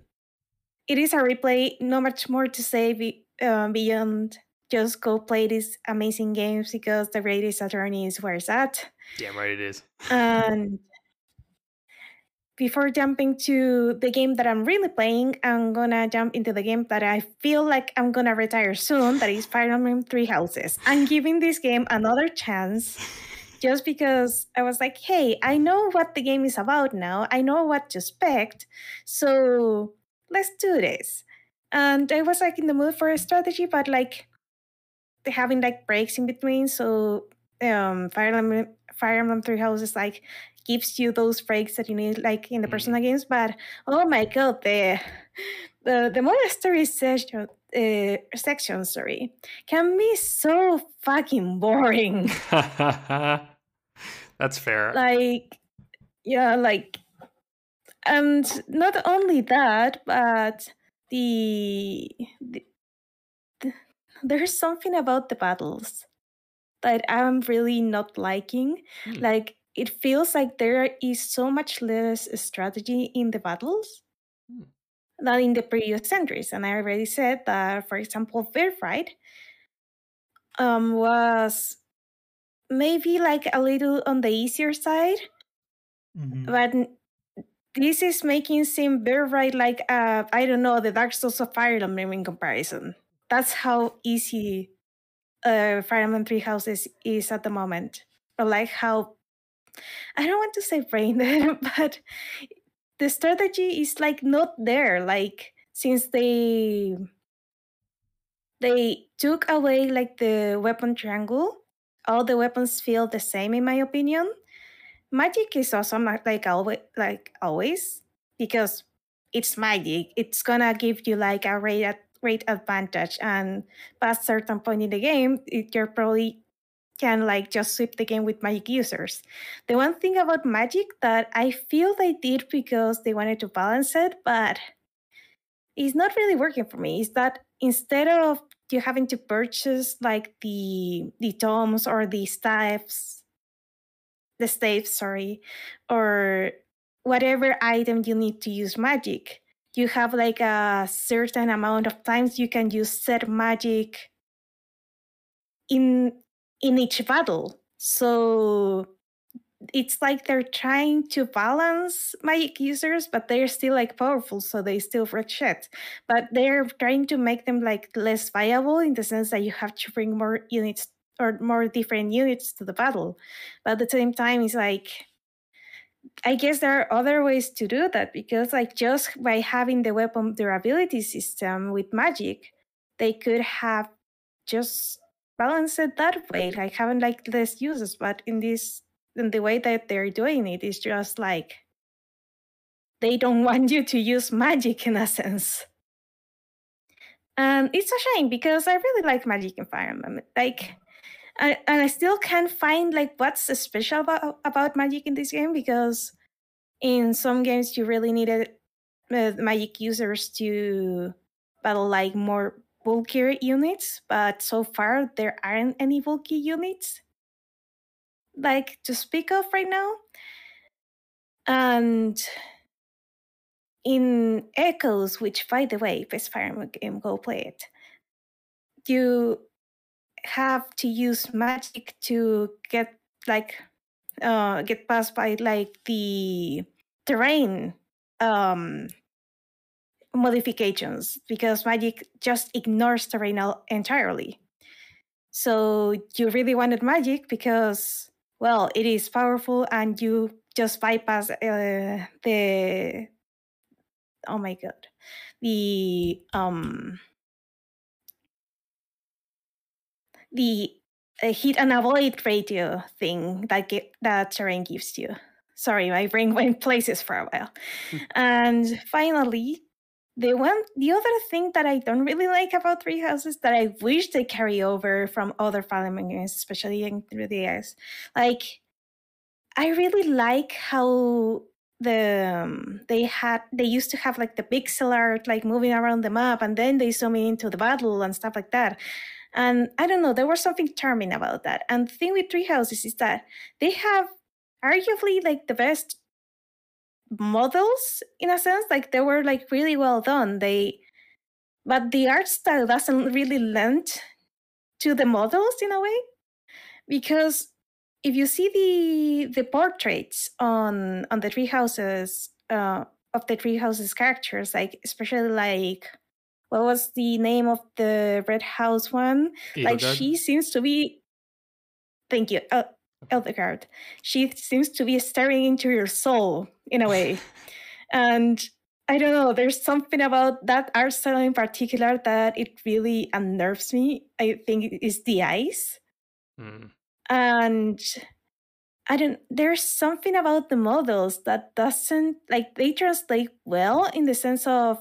it is a replay. Not much more to say be, uh, beyond just go play these amazing games because the Great Ace Attorney is where it's at. Damn right it is. And before jumping to the game that I'm really playing, I'm gonna jump into the game that I feel like I'm gonna retire soon. That is Fire Emblem Three Houses. I'm giving this game another chance just because I was like, hey, I know what the game is about now. I know what to expect. So let's do this. And I was like in the mood for a strategy, but like having like breaks in between. So um Fire Emblem Fire Emblem Three Houses like gives you those breaks that you need like in the Mhm. personal games. But oh my god, the the the monastery section uh, section sorry can be so fucking boring. That's fair. like yeah like and not only that but the, the, the there's something about the battles that i'm really not liking Hmm. like it feels like there is so much less strategy in the battles Hmm. than in the previous entries and i already said that for example Fairfight um was maybe like a little on the easier side but n- this is making seem very right like uh i don't know the dark souls of fire emblem in comparison that's how easy uh fire emblem three houses is at the moment or like how i don't want to say brain dead but the strategy is like not there. Like since they they took away like the weapon triangle, all the weapons feel the same in my opinion. Magic is awesome, like always, like always, because it's magic. It's gonna give you like a rate great advantage, and past certain point in the game, it, you're probably can like just sweep the game with magic users. The one thing about magic that I feel they did because they wanted to balance it, but it's not really working for me, is that instead of you having to purchase like the the tomes or the staves, the staves, sorry, or whatever item you need to use magic, you have like a certain amount of times you can use set magic in in each battle. So it's like they're trying to balance magic users, but they're still like powerful, so they still wreck shit. But they're trying to make them like less viable in the sense that you have to bring more units or more different units to the battle. But at the same time, it's like I guess there are other ways to do that because like just by having the weapon durability system with magic, they could have just balanced it that way, like having like less uses. But in this, in the way that they're doing it, is just like they don't want you to use magic in a sense. And it's a shame because I really like Magic Emblem. Like, And I still can't find like what's special about about Magic in this game because in some games you really needed uh, Magic users to battle like more bulkier units, but so far there aren't any bulky units like to speak of right now. And in Echoes, which by the way, it's Fire game, go play it. You have to use magic to get like uh get past by like the terrain um modifications because magic just ignores terrain entirely. So you really wanted magic because, well, it is powerful and you just bypass uh, the. Oh my god, the um the uh, hit and avoid ratio thing that get, that terrain gives you. Sorry, my brain went places for a while. Hmm. and finally, the one the other thing that I don't really like about Three Houses that I wish they carry over from other Emblem games, especially in 3DS, like I really like how the um, they had they used to have like the pixel art like moving around the map and then they zoom into the battle and stuff like that. And I don't know, there was something charming about that. And the thing with Three Houses is that they have arguably like the best models in a sense like they were like really well done they but the art style doesn't really lend to the models in a way because if you see the the portraits on on the Three Houses uh, of the Three Houses characters like especially like what was the name of the red house one like she seems to be thank you uh, Edelgard. She seems to be staring into your soul in a way. and I don't know, there's something about that art style in particular that it really unnerves me. I think is the eyes. Mm. And I don't there's something about the models that doesn't like they translate well in the sense of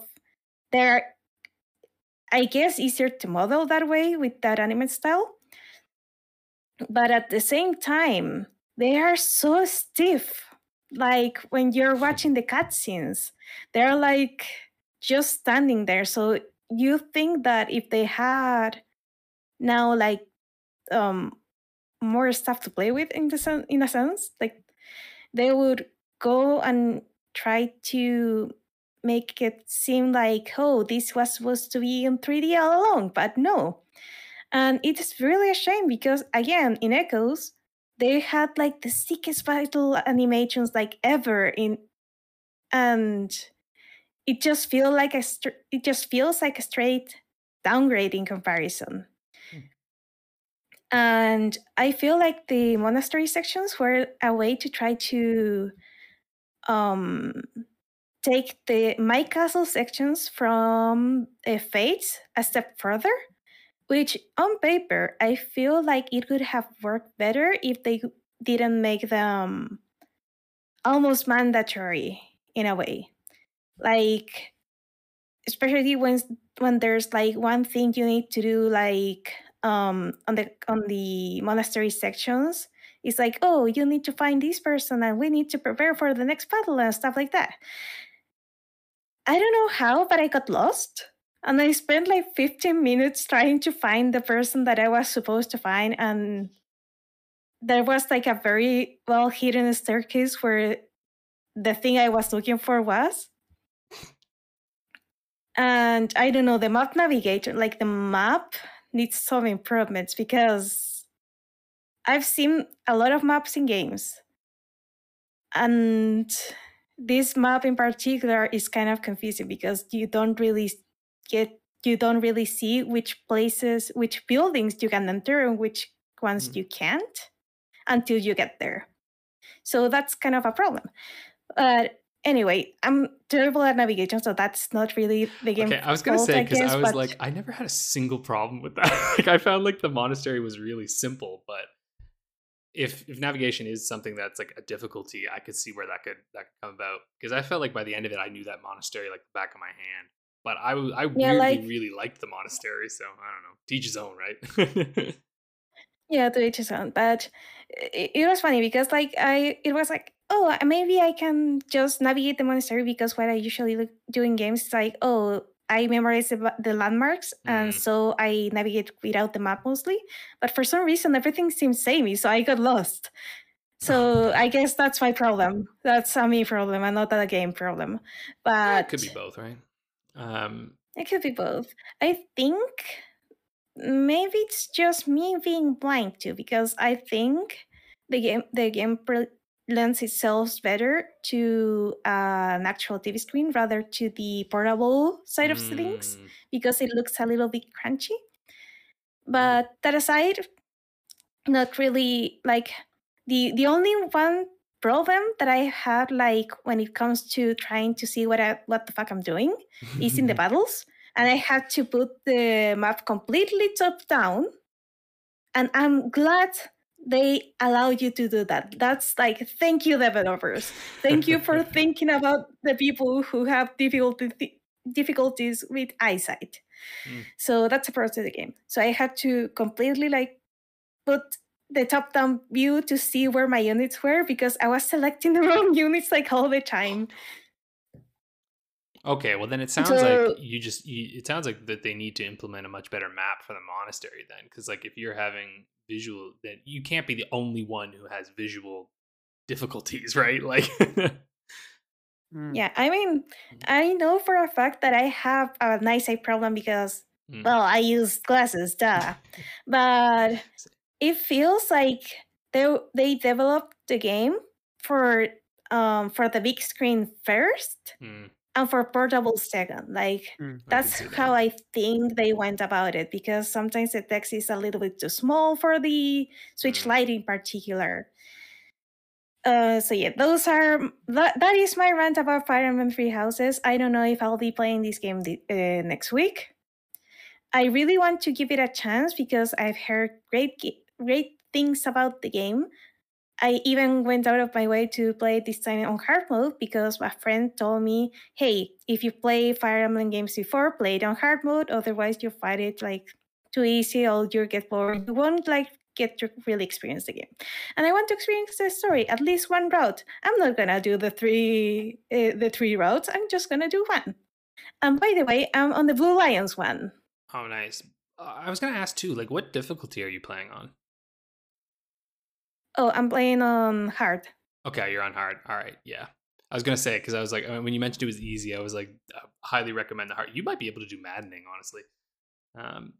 they're I guess easier to model that way with that anime style. But at the same time they are so stiff. Like when you're watching the cutscenes they're like just standing there. So you think that if they had now like um more stuff to play with in the sen- in a sense like they would go and try to make it seem like oh this was supposed to be in 3d all along but no and it's really a shame because again, in Echoes, they had like the sickest battle animations like ever in and it just feel like a it just feels like a straight downgrade in comparison. Hmm. And I feel like the monastery sections were a way to try to um take the my castle sections from uh, Fates a step further, which on paper I feel like it could have worked better if they didn't make them almost mandatory in a way. Like especially when when there's like one thing you need to do like um on the on the monastery sections it's like oh you need to find this person and we need to prepare for the next battle and stuff like that i don't know how but i got lost and i spent like 15 minutes trying to find the person that i was supposed to find and there was like a very well hidden staircase where the thing i was looking for was and i don't know the map navigator like the map needs some improvements because I've seen a lot of maps in games. And this map in particular is kind of confusing because you don't really get you don't really see which places which buildings you can enter and which ones mm. you can't until you get there. So that's kind of a problem. But anyway, I'm terrible at navigation, so that's not really the game. Okay, I was gonna fault, say because I, I, was but... like, I never had a single problem with that. like, I found like the monastery was really simple, but if if navigation is something that's like a difficulty, I could see where that could that could come about. Because I felt like by the end of it, I knew that monastery like the back of my hand. But I I yeah, weirdly like... really liked the monastery, so I don't know. Teach his own, right? yeah, to each his own. But it, it was funny because like I it was like oh, uh, maybe I can just navigate the monastery because what I usually do in games is like, oh, I memorize the, the landmarks, mm. and so I navigate without the map mostly. But for some reason, everything seems samey, so I got lost. So I guess that's my problem. That's a me problem, and not a game problem. But yeah, it could be both, right? Um, it could be both. I think maybe it's just me being blind too, because I think the game the game lends itself better to uh, an actual TV screen rather to the portable side of mm. things because it looks a little bit crunchy. But that aside, not really like the the only one problem that I had like when it comes to trying to see what I, what the fuck I'm doing is in the battles, and I had to put the map completely top down. And I'm glad they allow you to do that. That's like, thank you, developers. Thank you for thinking about the people who have difficulty, difficulties with eyesight. Mm. So that's a part of the game. So I had to completely like put the top down view to see where my units were because I was selecting the wrong units like all the time. Okay, well then it sounds so, like you just you, it sounds like that they need to implement a much better map for the monastery then cuz like if you're having visual then you can't be the only one who has visual difficulties, right? Like mm. Yeah, I mean, mm. I know for a fact that I have a nice eye problem because mm. well, I use glasses, duh. but it feels like they they developed the game for um for the big screen first. Mm and for portable second like mm, that's I how i think they went about it because sometimes the text is a little bit too small for the switch mm. lite in particular. Uh so yeah those are that, that is my rant about fire emblem three houses. I don't know if i'll be playing this game the, uh, next week. I really want to give it a chance because i've heard great great things about the game I even went out of my way to play this time on hard mode because my friend told me, "Hey, if you play Fire Emblem games before, play it on hard mode. Otherwise, you'll find it like too easy or you'll get bored. You won't like get to really experience the game." And I want to experience the story, at least one route. I'm not gonna do the three uh, the three routes. I'm just gonna do one. And by the way, I'm on the Blue Lions one. Oh, nice. Uh, I was gonna ask too. Like, what difficulty are you playing on? Oh, I'm playing on hard. Okay, you're on hard. All right, yeah. I was gonna say it because I was like, when you mentioned it was easy, I was like, I highly recommend the hard. You might be able to do maddening, honestly. Um,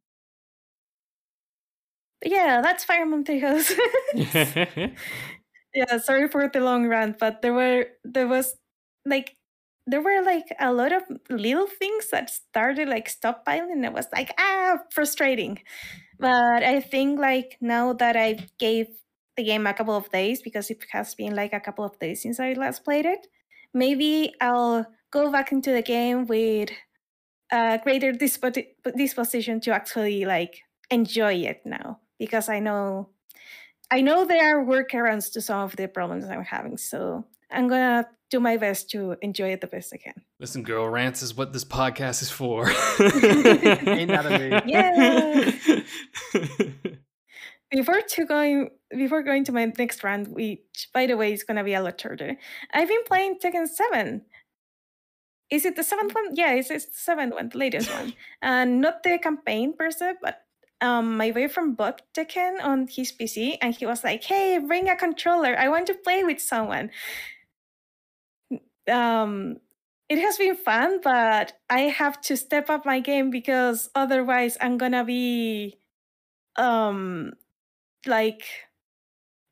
yeah, that's Fire Emblem Tales. yeah, sorry for the long rant, but there were there was like there were like a lot of little things that started like stockpiling, and it was like ah frustrating. But I think like now that I gave the game a couple of days because it has been like a couple of days since I last played it. Maybe I'll go back into the game with a greater dispo- disposition to actually like enjoy it now because I know I know there are workarounds to some of the problems I'm having. So I'm gonna do my best to enjoy it the best I can. Listen, girl, rants is what this podcast is for. Ain't that a? Yeah. before to going before going to my next round, which by the way is gonna be a lot shorter. I've been playing Tekken 7. Is it the seventh one? Yeah, it's, it's the seventh one, the latest one. And not the campaign per se, but um, my boyfriend bought Tekken on his PC and he was like, Hey, bring a controller. I want to play with someone. Um it has been fun, but I have to step up my game because otherwise I'm gonna be um like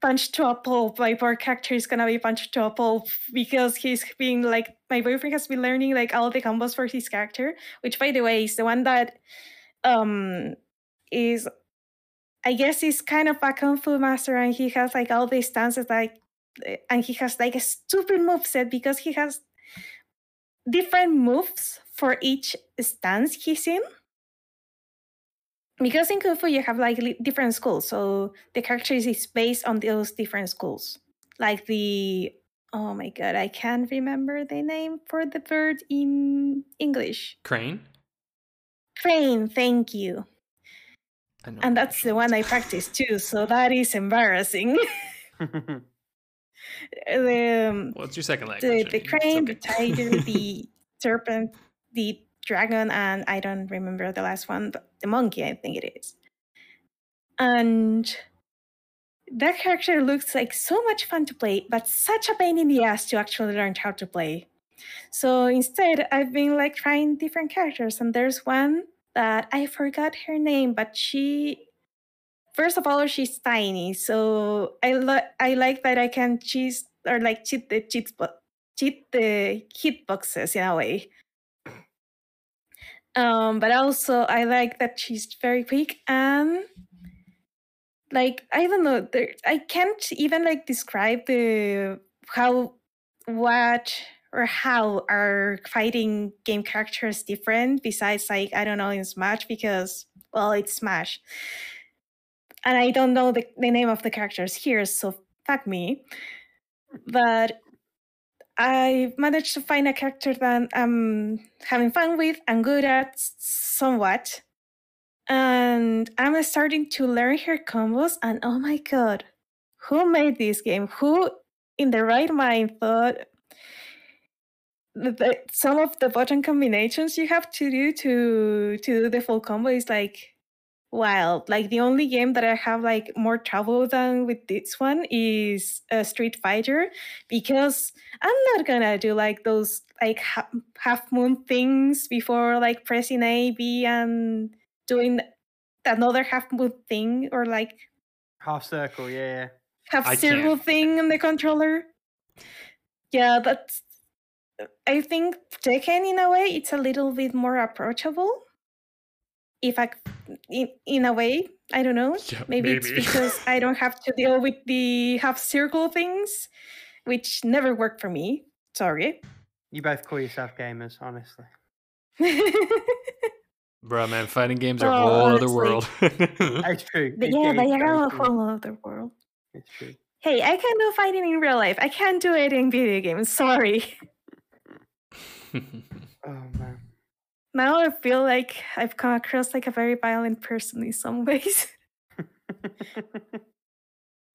punched to a pulp. My poor character is gonna be punched to a pulp because he's being like my boyfriend has been learning like all the combos for his character, which by the way is the one that um is I guess he's kind of a kung fu master and he has like all these stances like eh, and he has like a stupid move set because he has different moves for each stance he's in because in Kung Fu you have like different schools, so the character is based on those different schools. Like the oh my god, I can't remember the name for the bird in English. Crane? Crane, thank you. And that's the one I practice too, so that is embarrassing. the, um, What's your second the, language? the It's crane, the tiger, the serpent, the dragon, and I don't remember the last one, but the monkey, I think it is. And that character looks like so much fun to play, but such a pain in the ass to actually learn how to play. So instead, I've been like trying different characters, and there's one that I forgot her name, but she. First of all, she's tiny, so I li- I like that I can cheese or like cheat the cheat bo- cheat the hitboxes in a way. Um, but also I like that she's very quick and like I don't know, there I can't even like describe the how what or how are fighting game characters different besides like I don't know in Smash because well it's Smash. And I don't know the, the name of the characters here, so fuck me. But I managed to find a character that I'm having fun with and good at somewhat. And I'm starting to learn her combos. And oh my god, who made this game? Who in the right mind thought that some of the button combinations you have to do to to do the full combo is like wild. Like the only game that I have like more trouble than with this one is uh, Street Fighter because I'm not gonna do like those like ha- half moon things before like pressing A, B, and doing another half moon thing or like Half circle, yeah. half I circle can't. thing on the controller. Yeah, that's. I think Tekken in a way it's a little bit more approachable. If I, in, in a way, I don't know. Yeah, maybe, it's because I don't have to deal with the half circle things, which never worked for me. Sorry. You both call yourself gamers, honestly. Bro, man, fighting games are a Oh, whole other world. It's true. But yeah, it they are a whole other world. It's true. Hey, I can do fighting in real life. I can't do it in video games. Sorry. Oh man. Now I feel like I've come across like a very violent person in some ways.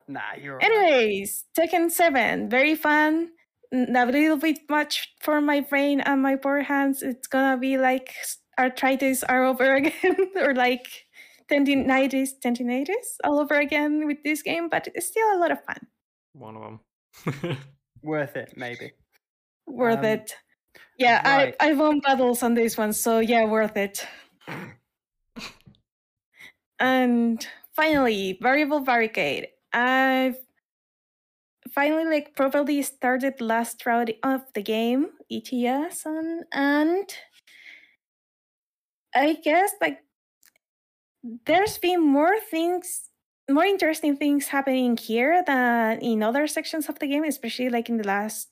nah, you're alright. Anyways, Tekken 7, very fun. A little bit much for my brain and my poor hands. It's gonna be like s- arthritis are over again, or like tendinitis, tendinitis all over again with this game, but it's still a lot of fun. One of them. Worth it, maybe. Worth Um, it. Yeah, right. I, I won battles on this one, so yeah, worth it. and finally, variable barricade. I've finally like probably started last round of the game, ETS, and and I guess like there's been more things more interesting things happening here than in other sections of the game, especially like in the last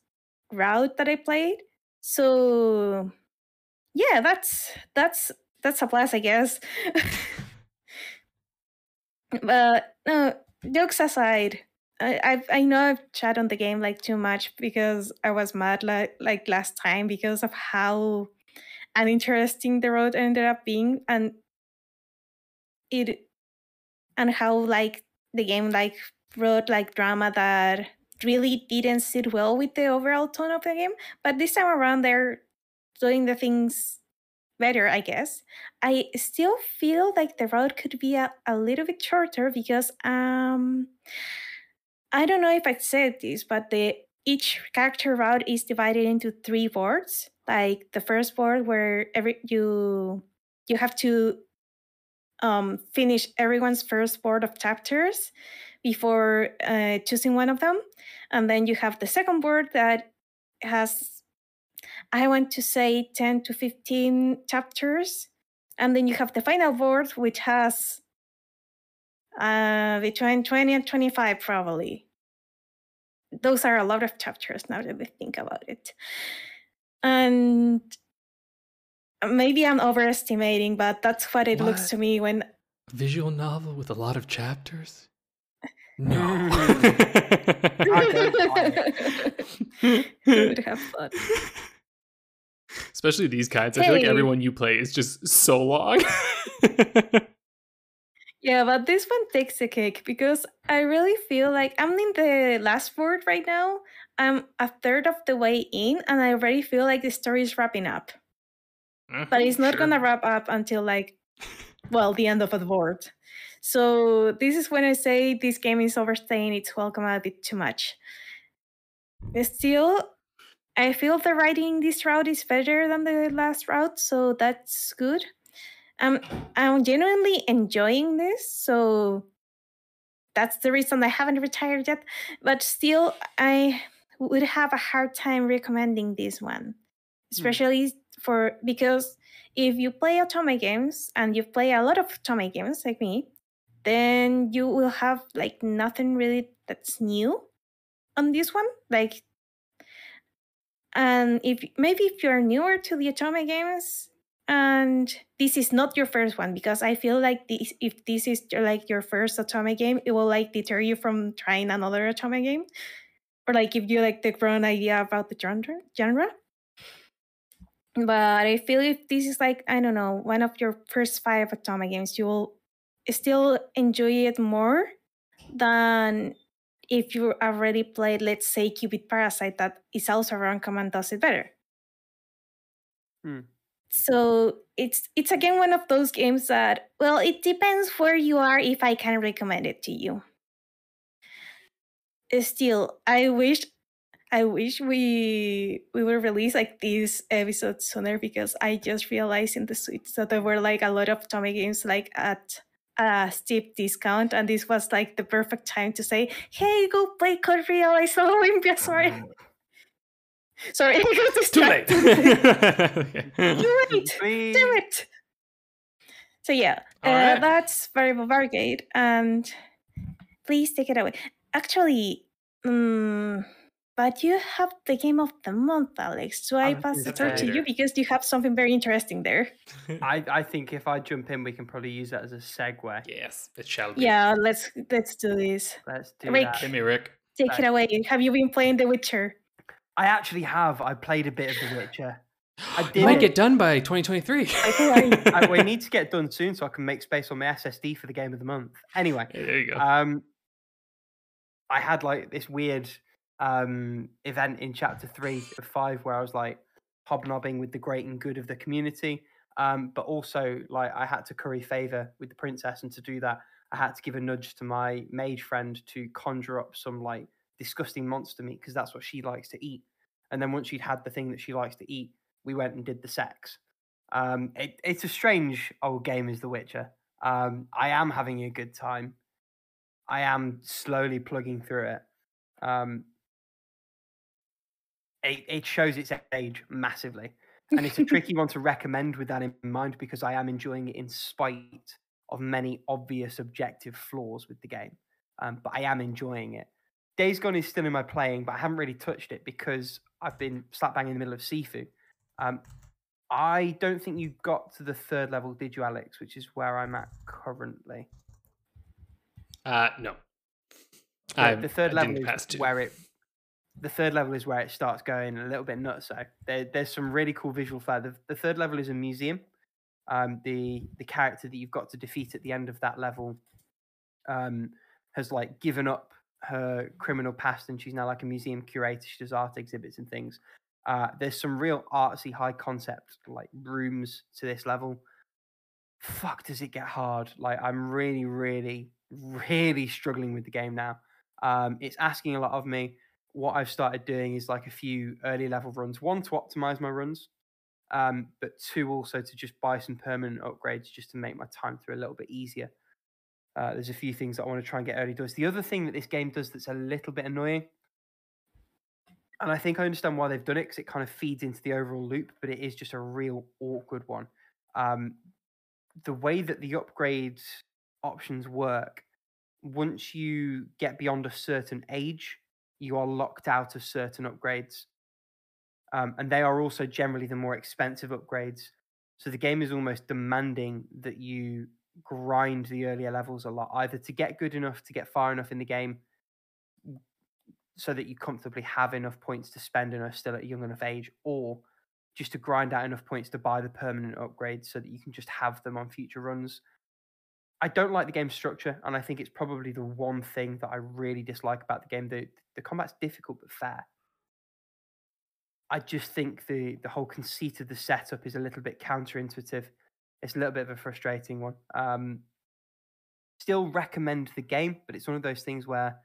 route that I played. So yeah, that's that's that's a plus, I guess. but no, jokes aside, I I've, know I've chatted on the game like too much because I was mad like like last time because of how uninteresting the road ended up being and it and how like the game like wrote like drama that really didn't sit well with the overall tone of the game. But this time around, they're doing the things better, I guess. I still feel like the route could be a, a little bit shorter because um I don't know if I said this, but the each character route is divided into three boards. Like the first board where every you you have to um, finish everyone's first board of chapters before uh, choosing one of them. And then you have the second board that has, I want to say, 10 to 15 chapters. And then you have the final board, which has uh, between 20 and 25, probably. Those are a lot of chapters now that we think about it. And maybe I'm overestimating, but that's what it what? looks to me when. Visual novel with a lot of chapters? No. would have fun. Especially these kinds. Hey. I feel like everyone you play is just so long. yeah, but this one takes a cake because I really feel like I'm in the last board right now. I'm a third of the way in, and I already feel like the story is wrapping up. Mm-hmm, but it's not sure. gonna wrap up until like, well, the end of the board. So this is when I say this game is overstaying its welcome a bit too much. Still, I feel the writing this route is better than the last route, so that's good. Um, I'm genuinely enjoying this, so that's the reason I haven't retired yet. But still, I would have a hard time recommending this one, hmm. especially mm. for because if you play otome games and you play a lot of otome games like me, then you will have like nothing really that's new on this one. Like, and if maybe if you're newer to the otome games and this is not your first one, because I feel like this, if this is like your first otome game, it will like deter you from trying another otome game or like give you like the wrong idea about the genre. genre. But I feel if this is like I don't know one of your first five otome games, you will still enjoy it more than if you already played, let's say, Cupid Parasite, that is also Runcom and does it better. Hmm. So it's it's again one of those games that well, it depends where you are if I can recommend it to you. Still, I wish I wish we we would release like these episodes sooner because I just realized in the Switch that there were like a lot of otome games like at a steep discount, and this was like the perfect time to say, "Hey, go play Code Real." I saw Olympia. Sorry. Oh. Sorry, it's too late. Do it. Do it. So yeah, uh, right. that's Variable Barricade, and please take it away. Actually, um, but you have the game of the month, Alex. So I pass the torch to you because you have something very interesting there. I, I think if I jump in, we can probably use that as a segue. Yes, it shall be. Yeah, let's let's do this. Let's do Rick, that. Give me Rick. Take Bye. it away. Have you been playing The Witcher? I actually have. I played a bit of The Witcher. I did. Might get done by 2023. I, think I, we need to get done soon so I can make space on my SSD for the game of the month. Anyway, there you go. Um, I had like this weird um, event in chapter three of five where I was like hobnobbing with the great and good of the community. Um, but also, like, I had to curry favor with the princess, and to do that, I had to give a nudge to my mage friend to conjure up some like disgusting monster meat because that's what she likes to eat. And then once she'd had the thing that she likes to eat, we went and did the sex. Um, it, it's a strange old game, as The Witcher. Um, I am having a good time. I am slowly plugging through it. Um, it, it shows its age massively. And it's a tricky one to recommend with that in mind because I am enjoying it in spite of many obvious objective flaws with the game. Um, but I am enjoying it. Days Gone is still in my playing, but I haven't really touched it because I've been slap bang in the middle of Sifu. Um, I don't think you got to the third level, did you, Alex? Which is where I'm at currently. Uh, no. The, the third I level is where it. The third level is where it starts going a little bit nuts. So there, there's some really cool visual flair. The, the third level is a museum. Um, the the character that you've got to defeat at the end of that level, um, has like given up her criminal past and she's now like a museum curator. She does art exhibits and things. Uh, there's some real artsy, high concept like rooms to this level. Fuck, does it get hard? Like I'm really, really, really struggling with the game now. Um, it's asking a lot of me. What I've started doing is like a few early level runs. One to optimize my runs, um, but two also to just buy some permanent upgrades just to make my time through a little bit easier. Uh, there's a few things that I want to try and get early doors. The other thing that this game does that's a little bit annoying, and I think I understand why they've done it because it kind of feeds into the overall loop, but it is just a real awkward one. Um, the way that the upgrade options work, once you get beyond a certain age, you are locked out of certain upgrades. Um, and they are also generally the more expensive upgrades. So the game is almost demanding that you grind the earlier levels a lot, either to get good enough to get far enough in the game so that you comfortably have enough points to spend and are still at a young enough age, or just to grind out enough points to buy the permanent upgrades so that you can just have them on future runs. I don't like the game structure, and I think it's probably the one thing that I really dislike about the game. The the combat's difficult but fair. I just think the the whole conceit of the setup is a little bit counterintuitive. It's a little bit of a frustrating one. Um, still recommend the game, but it's one of those things where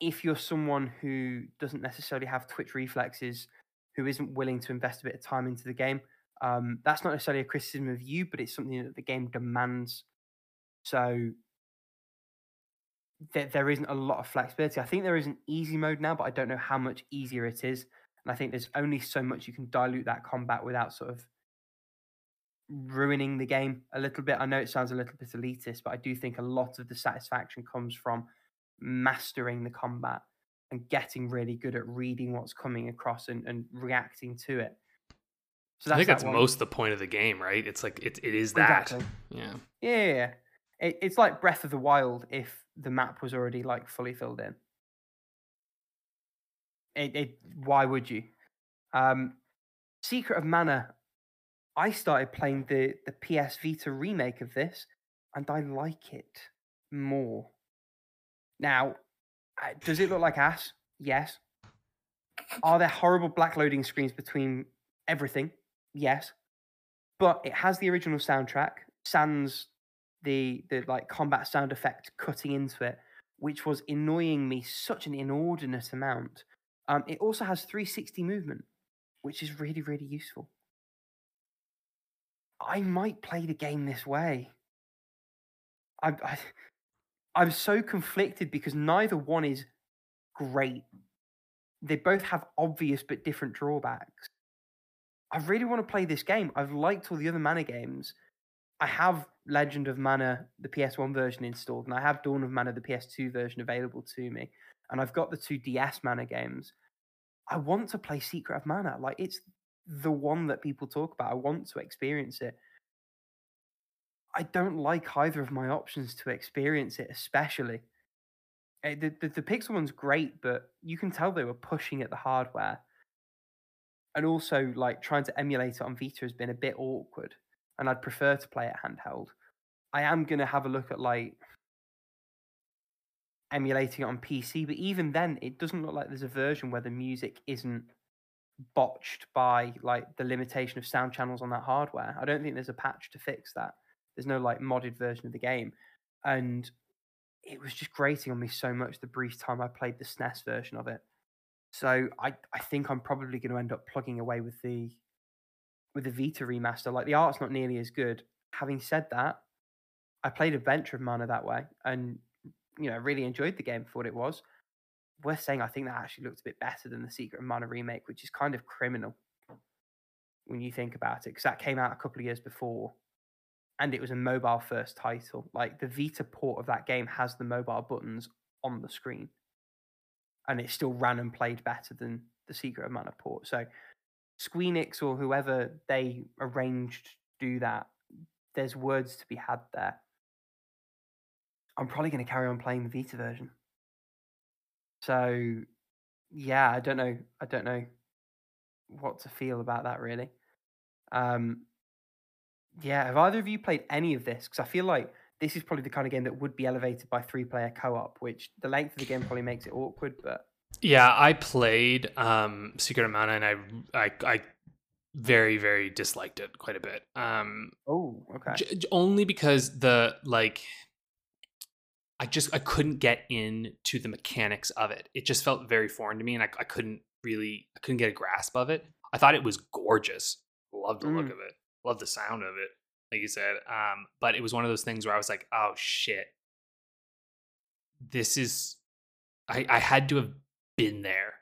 if you're someone who doesn't necessarily have Twitch reflexes, who isn't willing to invest a bit of time into the game, um, that's not necessarily a criticism of you, but it's something that the game demands. So there, there isn't a lot of flexibility. I think there is an easy mode now, but I don't know how much easier it is. And I think there's only so much you can dilute that combat without sort of ruining the game a little bit. I know it sounds a little bit elitist, but I do think a lot of the satisfaction comes from mastering the combat and getting really good at reading what's coming across and, and reacting to it. So I think that's one. most the point of the game, right? It's like it, it is that. Exactly. Yeah, yeah. It, it's like Breath of the Wild if the map was already like fully filled in. It, it why would you? Um, Secret of Mana. I started playing the the PS Vita remake of this, and I like it more. Now, does it look like ass? Yes. Are there horrible black loading screens between everything? Yes. But it has the original soundtrack, sans the the like combat sound effect cutting into it, which was annoying me such an inordinate amount. Um, it also has 360 movement, which is really really useful. I might play the game this way. I, I I'm so conflicted because neither one is great. They both have obvious but different drawbacks. I really want to play this game. I've liked all the other Mana games. I have Legend of Mana, the PS1 version installed, and I have Dawn of Mana, the PS2 version available to me. And I've got the two DS Mana games. I want to play Secret of Mana. Like it's the one that people talk about. I want to experience it. I don't like either of my options to experience it, especially. Eh, The, the, the Pixel one's great, but you can tell they were pushing at the hardware. And also, like, trying to emulate it on Vita has been a bit awkward. And I'd prefer to play it handheld. I am going to have a look at, like, emulating it on PC, but even then, it doesn't look like there's a version where the music isn't botched by, like, the limitation of sound channels on that hardware. I don't think there's a patch to fix that. There's no like modded version of the game, and it was just grating on me so much the brief time I played the SNES version of it. So I I think I'm probably going to end up plugging away with the with the Vita remaster. Like the art's not nearly as good. Having said that, I played Adventure of Mana that way, and you know really enjoyed the game for what it was. Worth saying, I think that actually looked a bit better than the Secret of Mana remake, which is kind of criminal when you think about it, because that came out a couple of years before and it was a mobile first title. Like the Vita port of that game has the mobile buttons on the screen, and it still ran and played better than the Secret of Mana port. So Squeenix or whoever they arranged to do that, there's words to be had there. I'm probably going to carry on playing the Vita version. So yeah, I don't know. I don't know what to feel about that really. Um, yeah, have either of you played any of this? Because I feel like this is probably the kind of game that would be elevated by three player co op, which the length of the game probably makes it awkward. But yeah, I played um, Secret of Mana and I, I, I very, very disliked it quite a bit. Um, oh, okay. j- only because the like, I just I couldn't get into the mechanics of it. It just felt very foreign to me, and I, I couldn't really I couldn't get a grasp of it. I thought it was gorgeous. Loved the look Mm. of it. Loved the sound of it. Like you said. Um, but it was one of those things where I was like, oh shit. This is I, I had to have been there.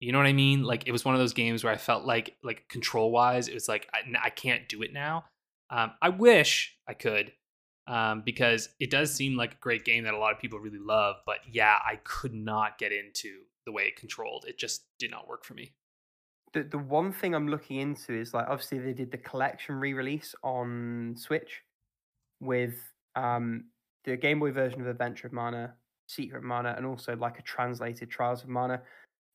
You know what I mean? Like it was one of those games where I felt like like control wise, it was like I, I can't do it now. Um, I wish I could, um, because it does seem like a great game that a lot of people really love. But yeah, I could not get into the way it controlled. It just did not work for me. the the one thing I'm looking into is like obviously they did the collection re-release on Switch with um the Game Boy version of Adventure of Mana, Secret of Mana, and also like a translated Trials of Mana.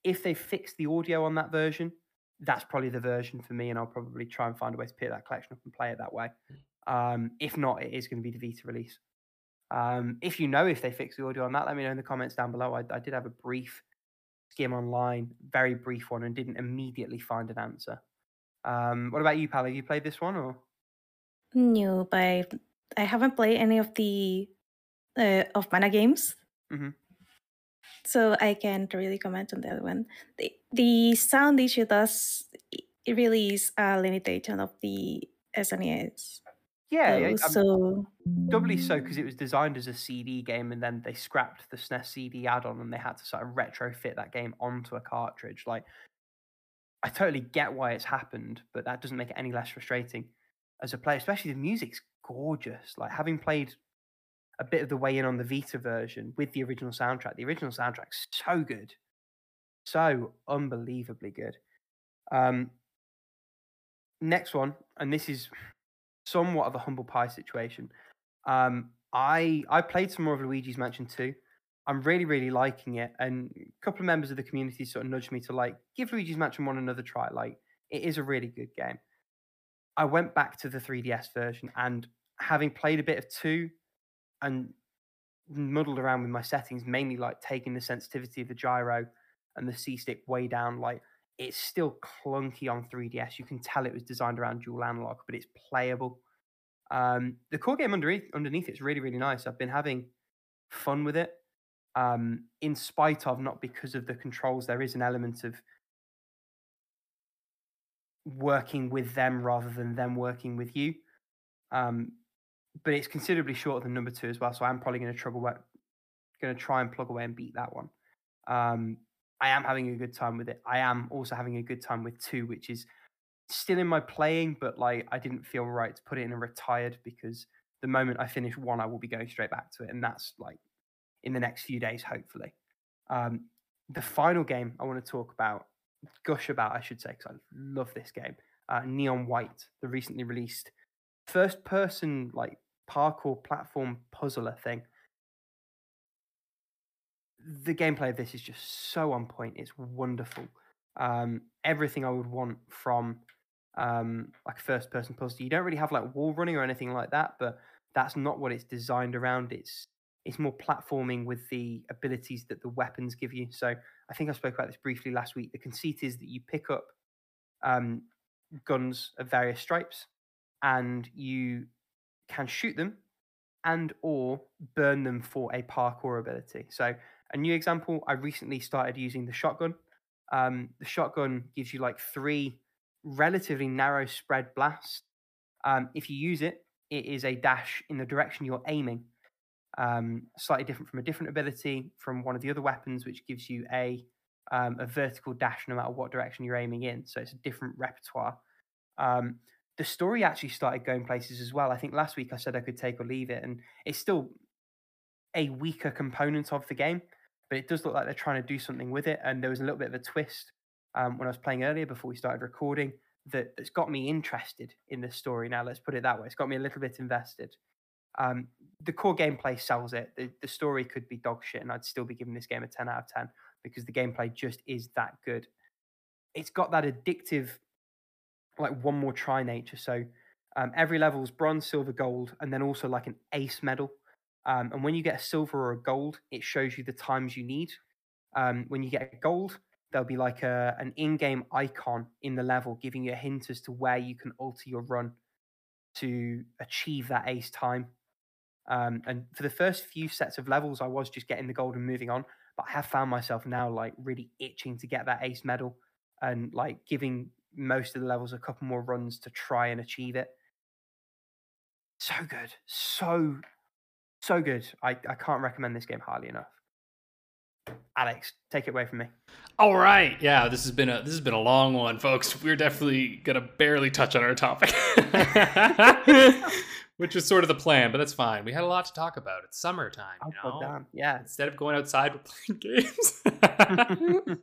If they fix the audio on that version, that's probably the version for me, and I'll probably try and find a way to pick that collection up and play it that way. Um, if not, it is going to be the Vita release. Um, if you know if they fix the audio on that, let me know in the comments down below. I, I did have a brief skim online, very brief one, and didn't immediately find an answer. Um, what about you, Pal? Have you played this one or? No, but I, I haven't played any of the uh, of mana games, Mhm. so I can't really comment on that one. The the sound issue does it really is a limitation of the SNES. Yeah, um, so doubly so because it was designed as a CD game, and then they scrapped the SNES CD add-on, and they had to sort of retrofit that game onto a cartridge. Like, I totally get why it's happened, but that doesn't make it any less frustrating as a player. Especially the music's gorgeous. Like having played a bit of the way in on the Vita version with the original soundtrack. The original soundtrack's so good, so unbelievably good. Um, next one, and this is somewhat of a humble pie situation. Um, I I played some more of Luigi's Mansion 2. I'm really really liking it, and a couple of members of the community sort of nudged me to like give Luigi's Mansion 1 another try. Like it is a really good game. I went back to the 3DS version, and having played a bit of two, and muddled around with my settings, mainly like taking the sensitivity of the gyro and the C stick way down, like it's still clunky on 3DS. You can tell it was designed around dual analog, but it's playable. Um, the core game underneath underneath it's really really nice. I've been having fun with it, um, in spite of not because of the controls. There is an element of working with them rather than them working with you. Um, but it's considerably shorter than number two as well. So I'm probably going to struggle. Going to try and plug away and beat that one. Um, I am having a good time with it. I am also having a good time with two, which is still in my playing, but like I didn't feel right to put it in a retired because the moment I finish one, I will be going straight back to it, and that's like in the next few days, hopefully. Um, the final game I want to talk about, gush about, I should say, because I love this game. Uh, Neon White, the recently released first-person like parkour platform puzzler thing the gameplay of this is just so on point. It's wonderful. Um, everything I would want from um, like a first person puzzle. You don't really have like wall running or anything like that, but that's not what it's designed around. It's it's more platforming with the abilities that the weapons give you. So I think I spoke about this briefly last week. The conceit is that you pick up um, guns of various stripes and you can shoot them and or burn them for a parkour ability. So a new example, I recently started using the shotgun. Um, the shotgun gives you like three relatively narrow spread blasts. Um, if you use it, it is a dash in the direction you're aiming. Um, slightly different from a different ability from one of the other weapons, which gives you a um, a vertical dash no matter what direction you're aiming in. So it's a different repertoire. The story actually started going places as well. I think last week I said I could take or leave it, and it's still a weaker component of the game, but it does look like they're trying to do something with it. And there was a little bit of a twist um, when I was playing earlier before we started recording that that's got me interested in the story. Now let's put it that way. It's got me a little bit invested. Um, the core gameplay sells it. The, the story could be dog shit, and I'd still be giving this game a 10 out of 10 because the gameplay just is that good. It's got that addictive, like one more try nature. So um, every level is bronze, silver, gold, and then also like an ace medal. Um, and when you get a silver or a gold, it shows you the times you need. Um, when you get a gold, there'll be like a an in-game icon in the level giving you a hint as to where you can alter your run to achieve that ace time. Um, and for the first few sets of levels, I was just getting the gold and moving on. But I have found myself now like really itching to get that ace medal and like giving most of the levels a couple more runs to try and achieve it. So good. So, so good. I, I can't recommend this game highly enough. Alex, take it away from me. All right, yeah, this has been a this has been a long one, folks. We're definitely gonna barely touch on our topic, which was sort of the plan, but that's fine. We had a lot to talk about. It's summertime, you Oh, know. Yeah. Instead of going outside, we're playing games.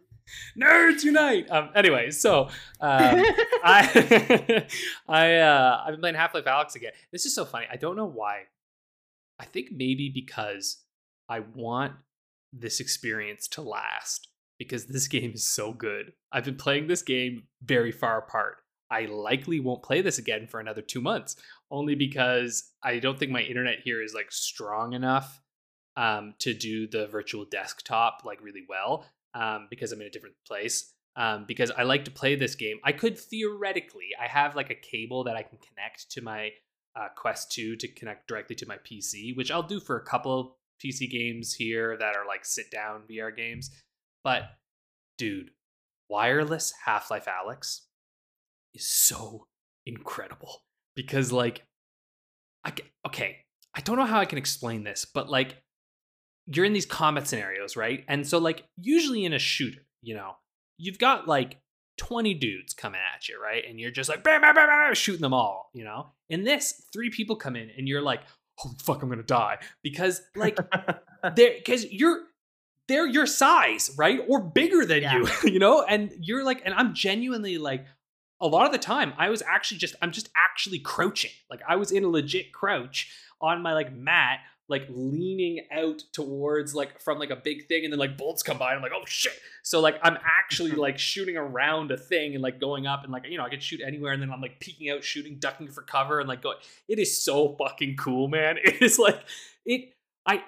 Nerds unite! Um, anyway, so um, I I uh, I've been playing Half Life Alyx again. This is so funny. I don't know why. I think maybe because I want this experience to last because this game is so good. I've been playing this game very far apart. I likely won't play this again for another two months, only because I don't think my internet here is like strong enough um, to do the virtual desktop like really well um, because I'm in a different place. Um, because I like to play this game. I could theoretically, I have like a cable that I can connect to my uh, Quest 2 to connect directly to my PC, which I'll do for a couple PC games here that are like sit down VR games. But dude, wireless Half Life Alyx is so incredible because like I okay, I don't know how I can explain this, but like you're in these combat scenarios, right? And so like usually in a shooter, you know, you've got like 20 dudes coming at you, right? And you're just like bam, bam, bam, bam, shooting them all, you know? In this, three people come in and you're like, holy fuck, I'm gonna die. Because like they're because you're they're your size, right? Or bigger than Yeah. you, you know? And you're like, and I'm genuinely like, a lot of the time, I was actually just, I'm just actually crouching. Like I was in a legit crouch on my like mat, like leaning out towards like from like a big thing, and then like bolts come by, and I'm like, oh shit. So like I'm actually like shooting around a thing and like going up and like, you know, I could shoot anywhere, and then I'm like peeking out, shooting, ducking for cover, and like going. It is so fucking cool, man. It is like it I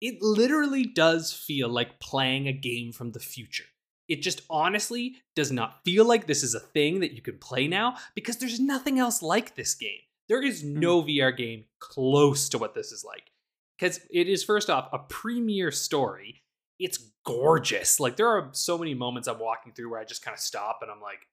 it literally does feel like playing a game from the future. It just honestly does not feel like this is a thing that you can play now because there's nothing else like this game. There is hmm. no VR game close to what this is like. Because it is, first off, a premier story. It's gorgeous. Like, there are so many moments I'm walking through where I just kind of stop and I'm like,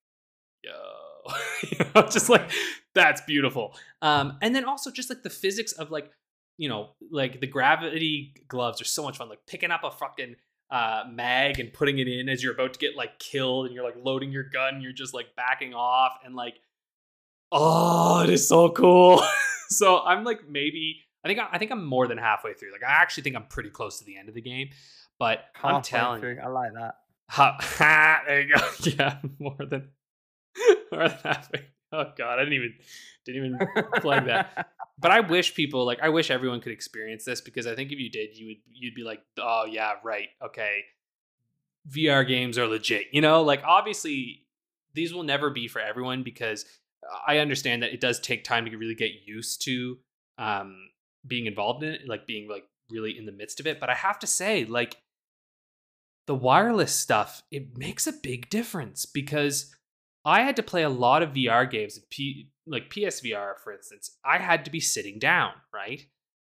yo. you know, just like, that's beautiful. Um, and then also just like the physics of like, you know, like the gravity gloves are so much fun. Like picking up a fucking uh, mag and putting it in as you're about to get like killed, and you're like loading your gun, you're just like backing off, and like, oh, it is so cool. so I'm like maybe I think I, I think I'm more than halfway through. Like I actually think I'm pretty close to the end of the game, but I'm telling through. you, I like that. ha, ha, there you go. Yeah, more than more than halfway. Oh god, I didn't even didn't even plug that. but I wish people like I wish everyone could experience this because I think if you did, you would you'd be like, oh yeah, right, okay. VR games are legit. You know, like obviously these will never be for everyone because I understand that it does take time to really get used to um being involved in it, like being like really in the midst of it. But I have to say, like the wireless stuff, it makes a big difference because I had to play a lot of VR games, P, like PSVR, for instance. I had to be sitting down, right?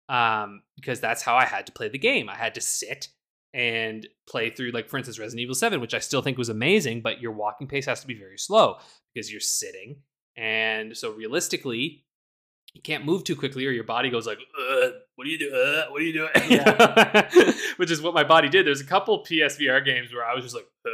Um, because that's how I had to play the game. I had to sit and play through, like, for instance, Resident Evil 7, which I still think was amazing, but your walking pace has to be very slow because you're sitting. And so, realistically, you can't move too quickly or your body goes like, "Ugh, what are you doing? Uh, what are you doing? Yeah. Which is what my body did. There's a couple PSVR games where I was just like, uh,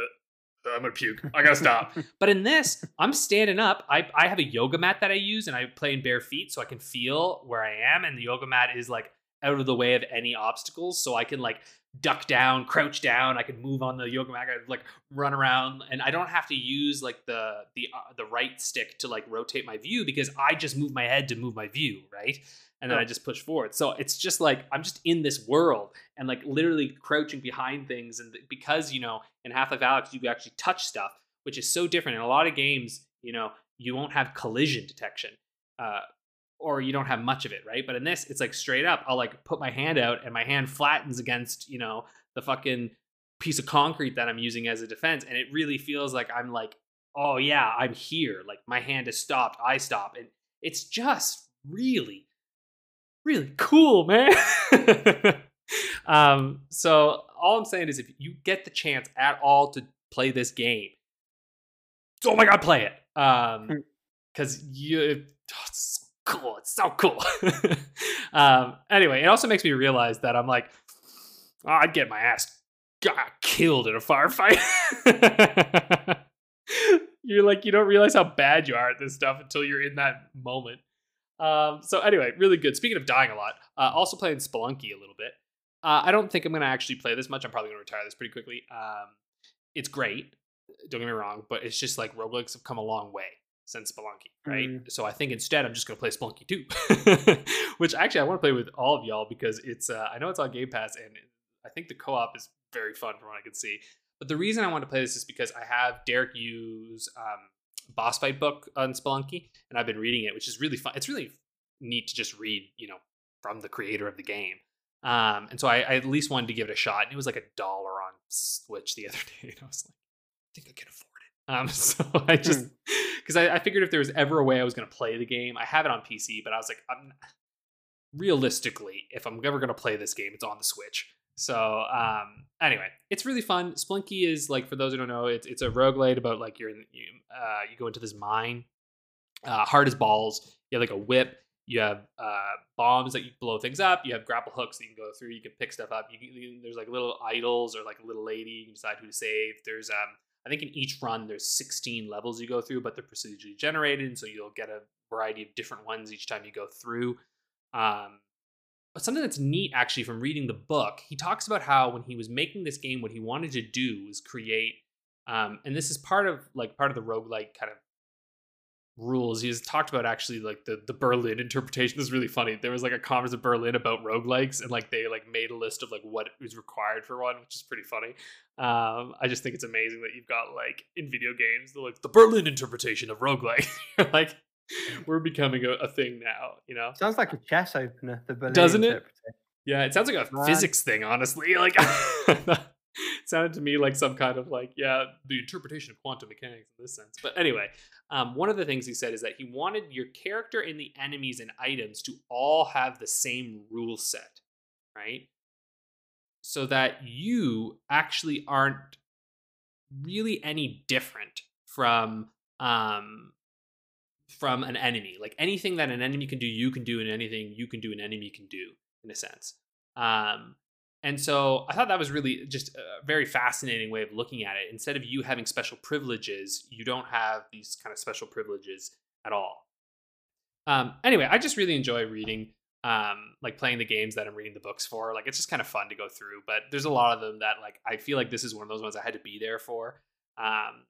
I'm gonna puke. I gotta stop. But in this, I'm standing up. I, I have a yoga mat that I use and I play in bare feet so I can feel where I am. And the yoga mat is like out of the way of any obstacles. So I can like duck down, crouch down. I can move on the yoga mat. I could, like run around, and I don't have to use like the the uh, the right stick to like rotate my view because I just move my head to move my view, right? And then Oh. I just push forward. So it's just like I'm just in this world and like literally crouching behind things. And because you know in Half Life Alyx you can actually touch stuff, which is so different. In a lot of games, you know, you won't have collision detection. Uh, or you don't have much of it, right? But in this, it's like straight up. I'll like put my hand out and my hand flattens against, you know, the fucking piece of concrete that I'm using as a defense. And it really feels like I'm like, oh yeah, I'm here. Like my hand is stopped, I stop. And it's just really, really cool, man. um, so all I'm saying is if you get the chance at all to play this game, oh my god, play it. Um because you oh, it's so cool. It's so cool. um, anyway, it also makes me realize that I'm like, oh, I'd get my ass got killed in a firefight. you're like, you don't realize how bad you are at this stuff until you're in that moment. Um, so anyway, really good. Speaking of dying a lot, uh, also playing Spelunky a little bit. Uh, I don't think I'm going to actually play this much. I'm probably going to retire this pretty quickly. Um, it's great. Don't get me wrong, but it's just like roguelikes have come a long way since Spelunky, right? Mm. So I think instead I'm just going to play Spelunky 2, which actually I want to play with all of y'all because it's uh, I know it's on Game Pass and I think the co-op is very fun from what I can see. But the reason I want to play this is because I have Derek Yu's um, boss fight book on Spelunky, and I've been reading it, which is really fun. It's really neat to just read, you know, from the creator of the game. Um, and so I, I at least wanted to give it a shot, and it was like a dollar on Switch the other day, and I was like, I think I can afford it. Um, so I just because I, I figured if there was ever a way I was going to play the game, I have it on PC, but I was like, I'm realistically, if I'm ever going to play this game, it's on the Switch. So um, anyway, it's really fun. Spelunky is like for those who don't know, it's it's a roguelite about like you're in you, uh, you go into this mine, uh, hard as balls. You have like a whip. You have uh, bombs that you blow things up. You have grapple hooks that you can go through. You can pick stuff up. You can, there's like little idols or like a little lady. You can decide who to save. There's um I think in each run there's 16 levels you go through, but they're procedurally generated, and so you'll get a variety of different ones each time you go through. Um, but something that's neat actually from reading the book, he talks about how when he was making this game, what he wanted to do was create, um, and this is part of like part of the roguelike kind of rules. He's talked about actually like the the Berlin interpretation. This is really funny. There was like a conference in Berlin about roguelikes, and like they like made a list of like what is required for one, which is pretty funny. Um, I just think it's amazing that you've got like in video games, the like the Berlin interpretation of roguelike. You're like, we're becoming a, a thing now, you know? Sounds like a chess opener. The Berlin Doesn't it? Yeah, it sounds like a Man. physics thing, honestly. Like sounded to me like some kind of like, yeah, the interpretation of quantum mechanics in this sense. But anyway, um, one of the things he said is that he wanted your character and the enemies and items to all have the same rule set, right? So that you actually aren't really any different from um from an enemy. Like anything that an enemy can do, you can do, and anything you can do, an enemy can do, in a sense. Um, and so I thought that was really just a very fascinating way of looking at it. Instead of you having special privileges, you don't have these kind of special privileges at all. Um, anyway, I just really enjoy reading, um, like playing the games that I'm reading the books for. Like it's just kind of fun to go through. But there's a lot of them that like I feel like this is one of those ones I had to be there for. Um,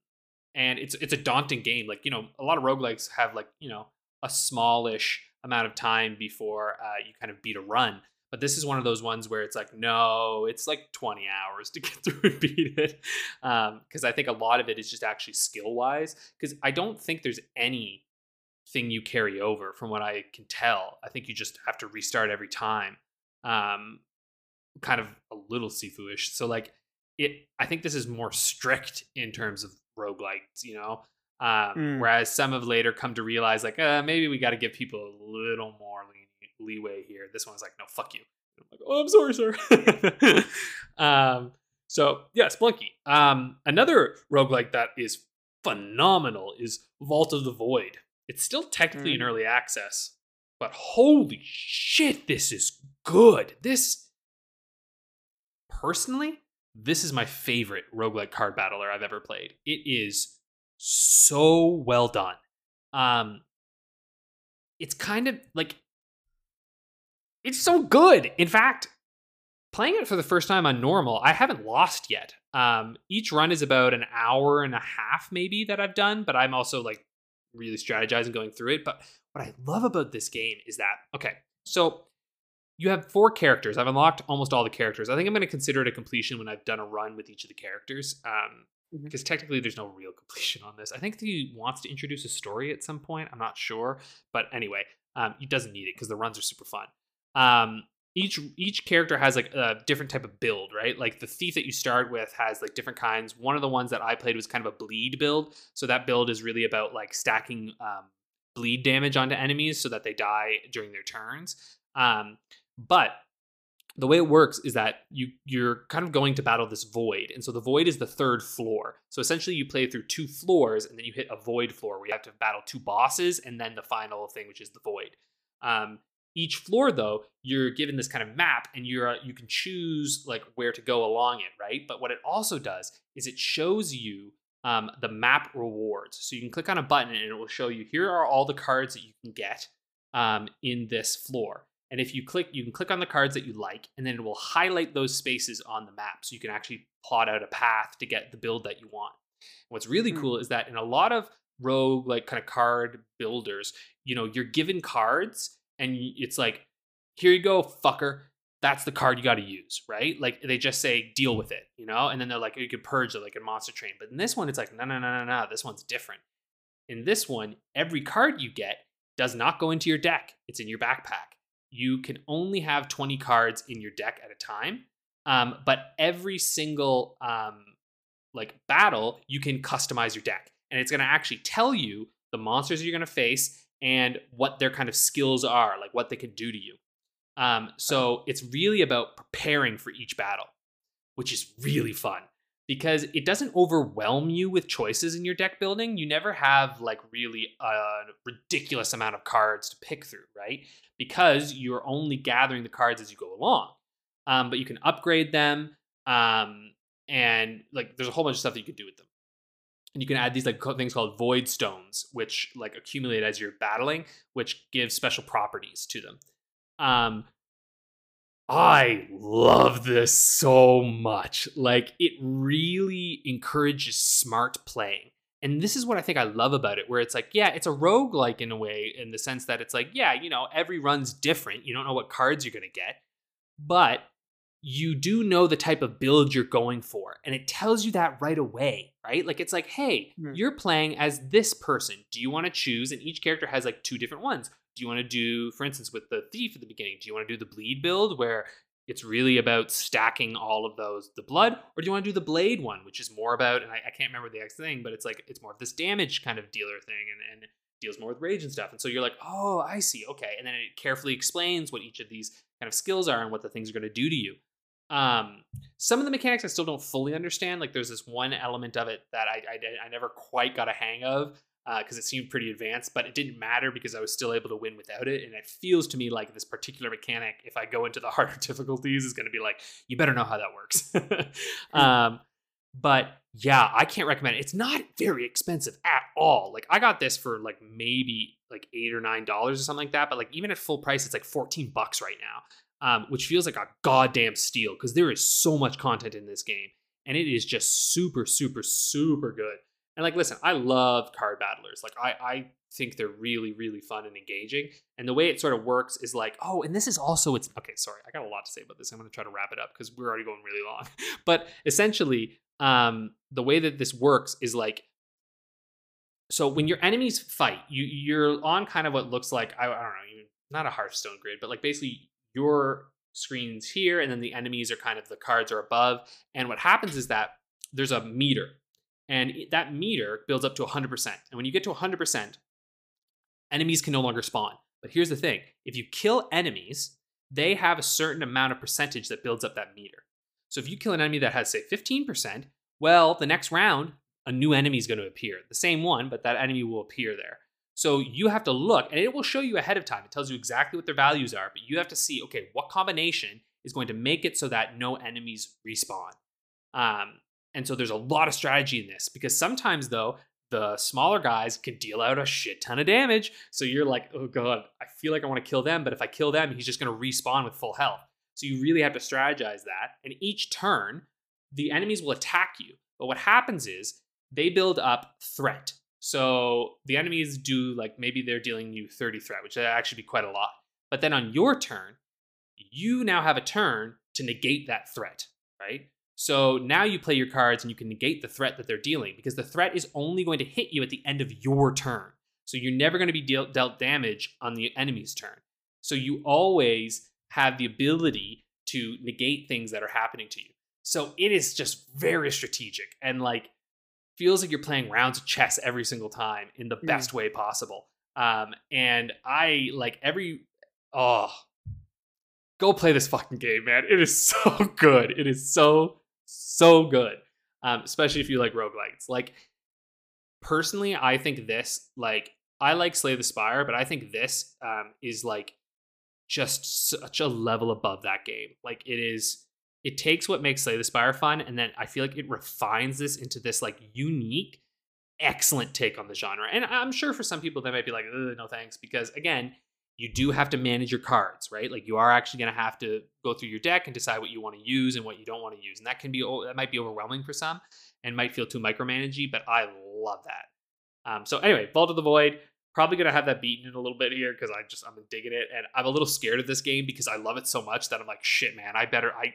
and it's it's a daunting game. Like you know, a lot of roguelikes have like you know a smallish amount of time before uh, you kind of beat a run. But this is one of those ones where it's like, no, it's like 20 hours to get through and beat it. Because I think a lot of it is just actually skill wise. Because I don't think there's any thing you carry over from what I can tell. I think you just have to restart every time. Um, kind of a little Sifu-ish. So like it I think this is more strict in terms of roguelikes, you know. Um, Mm. Whereas some have later come to realize like uh, maybe we got to give people a little more leeway here. This one's like no, fuck you. I'm like, oh, I'm sorry, sir. um, so yeah, Spelunky. Um, another roguelike that is phenomenal is Vault of the Void. It's still technically in Mm. early access, but holy shit, this is good. This personally, this is my favorite roguelike card battler I've ever played. It is so well done. Um it's kind of like it's so good. In fact, playing it for the first time on normal, I haven't lost yet. Um, each run is about an hour and a half, maybe that I've done, but I'm also like really strategizing going through it. But what I love about this game is that okay, so you have four characters. I've unlocked almost all the characters. I think I'm going to consider it a completion when I've done a run with each of the characters. Um, because technically there's no real completion on this. I think he wants to introduce a story at some point. I'm not sure, but anyway, um, he doesn't need it because the runs are super fun. Um, each each character has like a different type of build, right? Like the thief that you start with has like different kinds. One of the ones that I played was kind of a bleed build, so that build is really about like stacking um, bleed damage onto enemies so that they die during their turns. Um, but the way it works is that you you're kind of going to battle this void and so the void is the third floor so essentially you play through two floors and then you hit a void floor where you have to battle two bosses and then the final thing which is the void um, each floor though you're given this kind of map and you're uh, you can choose like where to go along it right but what it also does is it shows you um, the map rewards so you can click on a button and it will show you here are all the cards that you can get um, in this floor and if you click, you can click on the cards that you like, and then it will highlight those spaces on the map. So you can actually plot out a path to get the build that you want. What's really Hmm. cool is that in a lot of rogue, like kind of card builders, you know, you're given cards and it's like, here you go, fucker. That's the card you got to use, right? Like they just say, deal with it, you know? And then they're like, you can purge it like in Monster Train. But in this one, it's like, no, no, no, no, no. This one's different. In this one, every card you get does not go into your deck, it's in your backpack you can only have 20 cards in your deck at a time um, but every single um, like battle you can customize your deck and it's going to actually tell you the monsters you're going to face and what their kind of skills are like what they can do to you um, so it's really about preparing for each battle which is really fun because it doesn't overwhelm you with choices in your deck building. You never have like really a ridiculous amount of cards to pick through, right? Because you're only gathering the cards as you go along. Um, but you can upgrade them, um, and like there's a whole bunch of stuff that you can do with them. And you can add these like things called void stones, which like accumulate as you're battling, which give special properties to them. Um, I love this so much. Like, it really encourages smart playing. And this is what I think I love about it, where it's like, yeah, it's a roguelike in a way, in the sense that it's like, yeah, you know, every run's different. You don't know what cards you're going to get, but you do know the type of build you're going for. And it tells you that right away, right? Like, it's like, hey, Hmm. you're playing as this person. Do you want to choose? And each character has like two different ones do you want to do for instance with the thief at the beginning do you want to do the bleed build where it's really about stacking all of those the blood or do you want to do the blade one which is more about and i, I can't remember the exact thing but it's like it's more of this damage kind of dealer thing and, and deals more with rage and stuff and so you're like oh i see okay and then it carefully explains what each of these kind of skills are and what the things are going to do to you um some of the mechanics i still don't fully understand like there's this one element of it that i i, I never quite got a hang of because it seemed pretty advanced, but it didn't matter because I was still able to win without it. And it feels to me like this particular mechanic, if I go into the harder difficulties, is going to be like, you better know how that works. um, but yeah, I can't recommend it. It's not very expensive at all. Like I got this for like maybe like eight or nine dollars or something like that. But like even at full price, it's like 14 bucks right now. Um, which feels like a goddamn steal because there is so much content in this game. And it is just super, super, super good. And like, listen, I love card battlers. Like, I I think they're really really fun and engaging. And the way it sort of works is like, oh, and this is also it's okay. Sorry, I got a lot to say about this. I'm going to try to wrap it up because we're already going really long. but essentially, um, the way that this works is like. So when your enemies fight, you you're on kind of what looks like I, I don't know, not a Hearthstone grid, but like basically your screens here, and then the enemies are kind of the cards are above. And what happens is that there's a meter and that meter builds up to 100%. And when you get to 100%, enemies can no longer spawn. But here's the thing if you kill enemies, they have a certain amount of percentage that builds up that meter. So if you kill an enemy that has, say, 15%, well, the next round, a new enemy is going to appear. The same one, but that enemy will appear there. So you have to look, and it will show you ahead of time. It tells you exactly what their values are, but you have to see, okay, what combination is going to make it so that no enemies respawn. Um, and so there's a lot of strategy in this because sometimes, though, the smaller guys can deal out a shit ton of damage. So you're like, oh god, I feel like I want to kill them, but if I kill them, he's just going to respawn with full health. So you really have to strategize that. And each turn, the enemies will attack you. But what happens is they build up threat. So the enemies do like maybe they're dealing you 30 threat, which would actually be quite a lot. But then on your turn, you now have a turn to negate that threat, right? So now you play your cards and you can negate the threat that they're dealing because the threat is only going to hit you at the end of your turn. So you're never going to be deal- dealt damage on the enemy's turn. So you always have the ability to negate things that are happening to you. So it is just very strategic and like feels like you're playing rounds of chess every single time in the Mm. best way possible. Um, and I like every oh go play this fucking game, man. It is so good. It is so so good. Um, especially if you like roguelites. Like personally, I think this like I like Slay the Spire, but I think this um is like just such a level above that game. Like it is it takes what makes Slay the Spire fun and then I feel like it refines this into this like unique excellent take on the genre. And I'm sure for some people they might be like, no thanks, because again, you do have to manage your cards, right? Like you are actually going to have to go through your deck and decide what you want to use and what you don't want to use, and that can be that might be overwhelming for some and might feel too micromanagey. But I love that. Um, so anyway, Vault of the Void. Probably gonna have that beaten in a little bit here because I just I'm digging it, and I'm a little scared of this game because I love it so much that I'm like, shit, man, I better I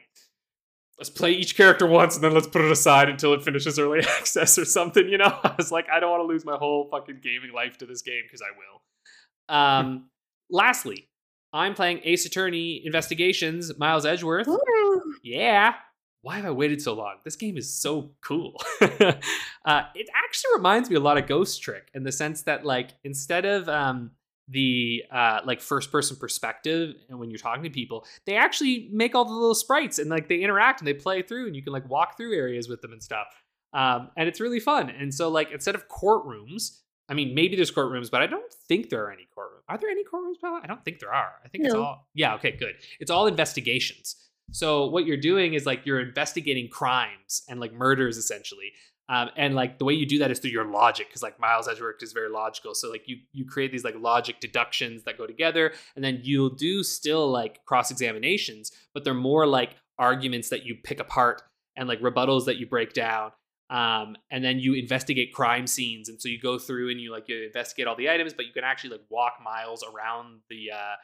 let's play each character once and then let's put it aside until it finishes early access or something. You know, I was like, I don't want to lose my whole fucking gaming life to this game because I will. Um, lastly, I'm playing Ace Attorney Investigations, Miles Edgeworth. Woo! Yeah. Why have I waited so long? This game is so cool. uh, it actually reminds me a lot of Ghost Trick in the sense that, like, instead of um, the uh, like first person perspective, and when you're talking to people, they actually make all the little sprites and like they interact and they play through, and you can like walk through areas with them and stuff. Um, and it's really fun. And so, like, instead of courtrooms, I mean, maybe there's courtrooms, but I don't think there are any courtrooms. Are there any courtrooms, Bella? I don't think there are. I think it's all yeah. Okay, good. It's all investigations. So what you're doing is like you're investigating crimes and like murders essentially. Um, and like the way you do that is through your logic because like Miles Edgeworth is very logical. So like you you create these like logic deductions that go together, and then you'll do still like cross examinations, but they're more like arguments that you pick apart and like rebuttals that you break down. Um, and then you investigate crime scenes, and so you go through and you like you investigate all the items, but you can actually like walk miles around the uh,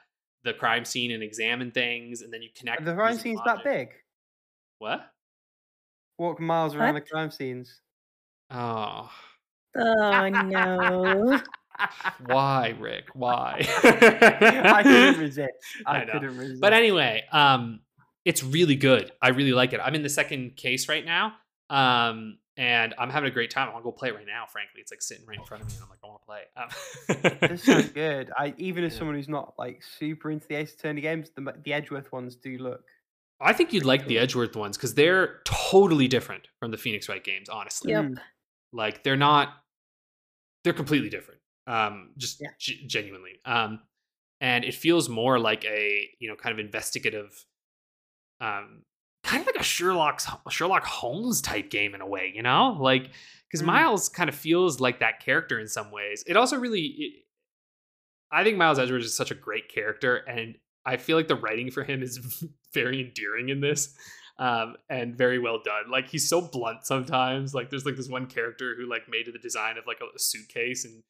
the crime scene and examine things, and then you connect. the crime using scene's that big. What? Walk miles around What? the crime scenes. Oh, Oh no. why, Rick? Why? I couldn't resist. I, I couldn't resist. But anyway, um, it's really good. I really like it. I'm in the second case right now, um, and I'm having a great time. I want to go play it right now. Frankly, it's like sitting right in front of me, and I'm like, I want to play. Um, this sounds good. I even as Yeah. someone who's not like super into the Ace Attorney games, the the Edgeworth ones do look. I think you'd like the Edgeworth ones because they're totally different from the Phoenix Wright games. Honestly, Yep. Like they're not they're completely different um just Yeah. g- genuinely um and it feels more like a you know kind of investigative um kind of like a sherlock's sherlock holmes type game in a way you know like because Mm. miles kind of feels like that character in some ways it also really it, i think miles Edgeworth is such a great character and i feel like the writing for him is very endearing in this um, and very well done. Like he's so blunt sometimes. Like there's like this one character who like made the design of like a, suitcase and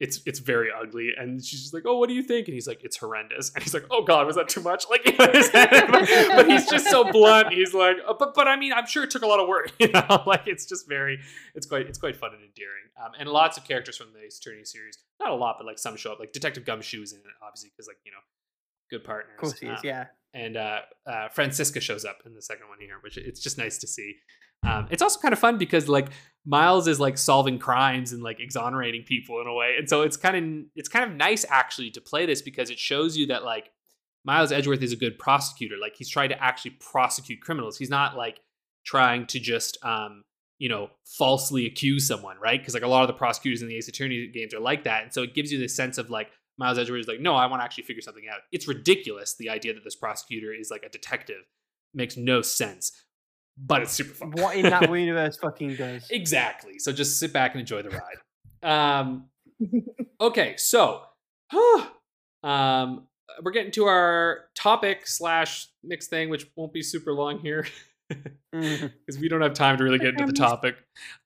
it's it's very ugly. And she's just like, "Oh, what do you think?" And he's like, "It's horrendous." And he's like, "Oh God, was that too much?" Like, you know, but, but he's just so blunt. He's like, "Oh, "But but I mean, I'm sure it took a lot of work." You know, like it's just very it's quite it's quite fun and endearing. Um, and lots of characters from the Ace Attorney series. Not a lot, but like some show up. Like Detective Gumshoe's in it, obviously, because like you know, good partners. Of course he is. Um, Yeah. And uh, uh, Franziska shows up in the second one here, which it's just nice to see. Um, it's also kind of fun because like Miles is like solving crimes and like exonerating people in a way, and so it's kind of it's kind of nice actually to play this because it shows you that like Miles Edgeworth is a good prosecutor. Like he's trying to actually prosecute criminals. He's not like trying to just um, you know falsely accuse someone, right? Because like a lot of the prosecutors in the Ace Attorney games are like that, and so it gives you this sense of like Miles Edgeworth is like, no, I want to actually figure something out. It's ridiculous. The idea that this prosecutor is like a detective makes no sense, but it's super fun. What in that universe fucking does? exactly. So just sit back and enjoy the ride. Um, okay, so um, we're getting to our topic slash mix thing, which won't be super long here because we don't have time to really get into the topic.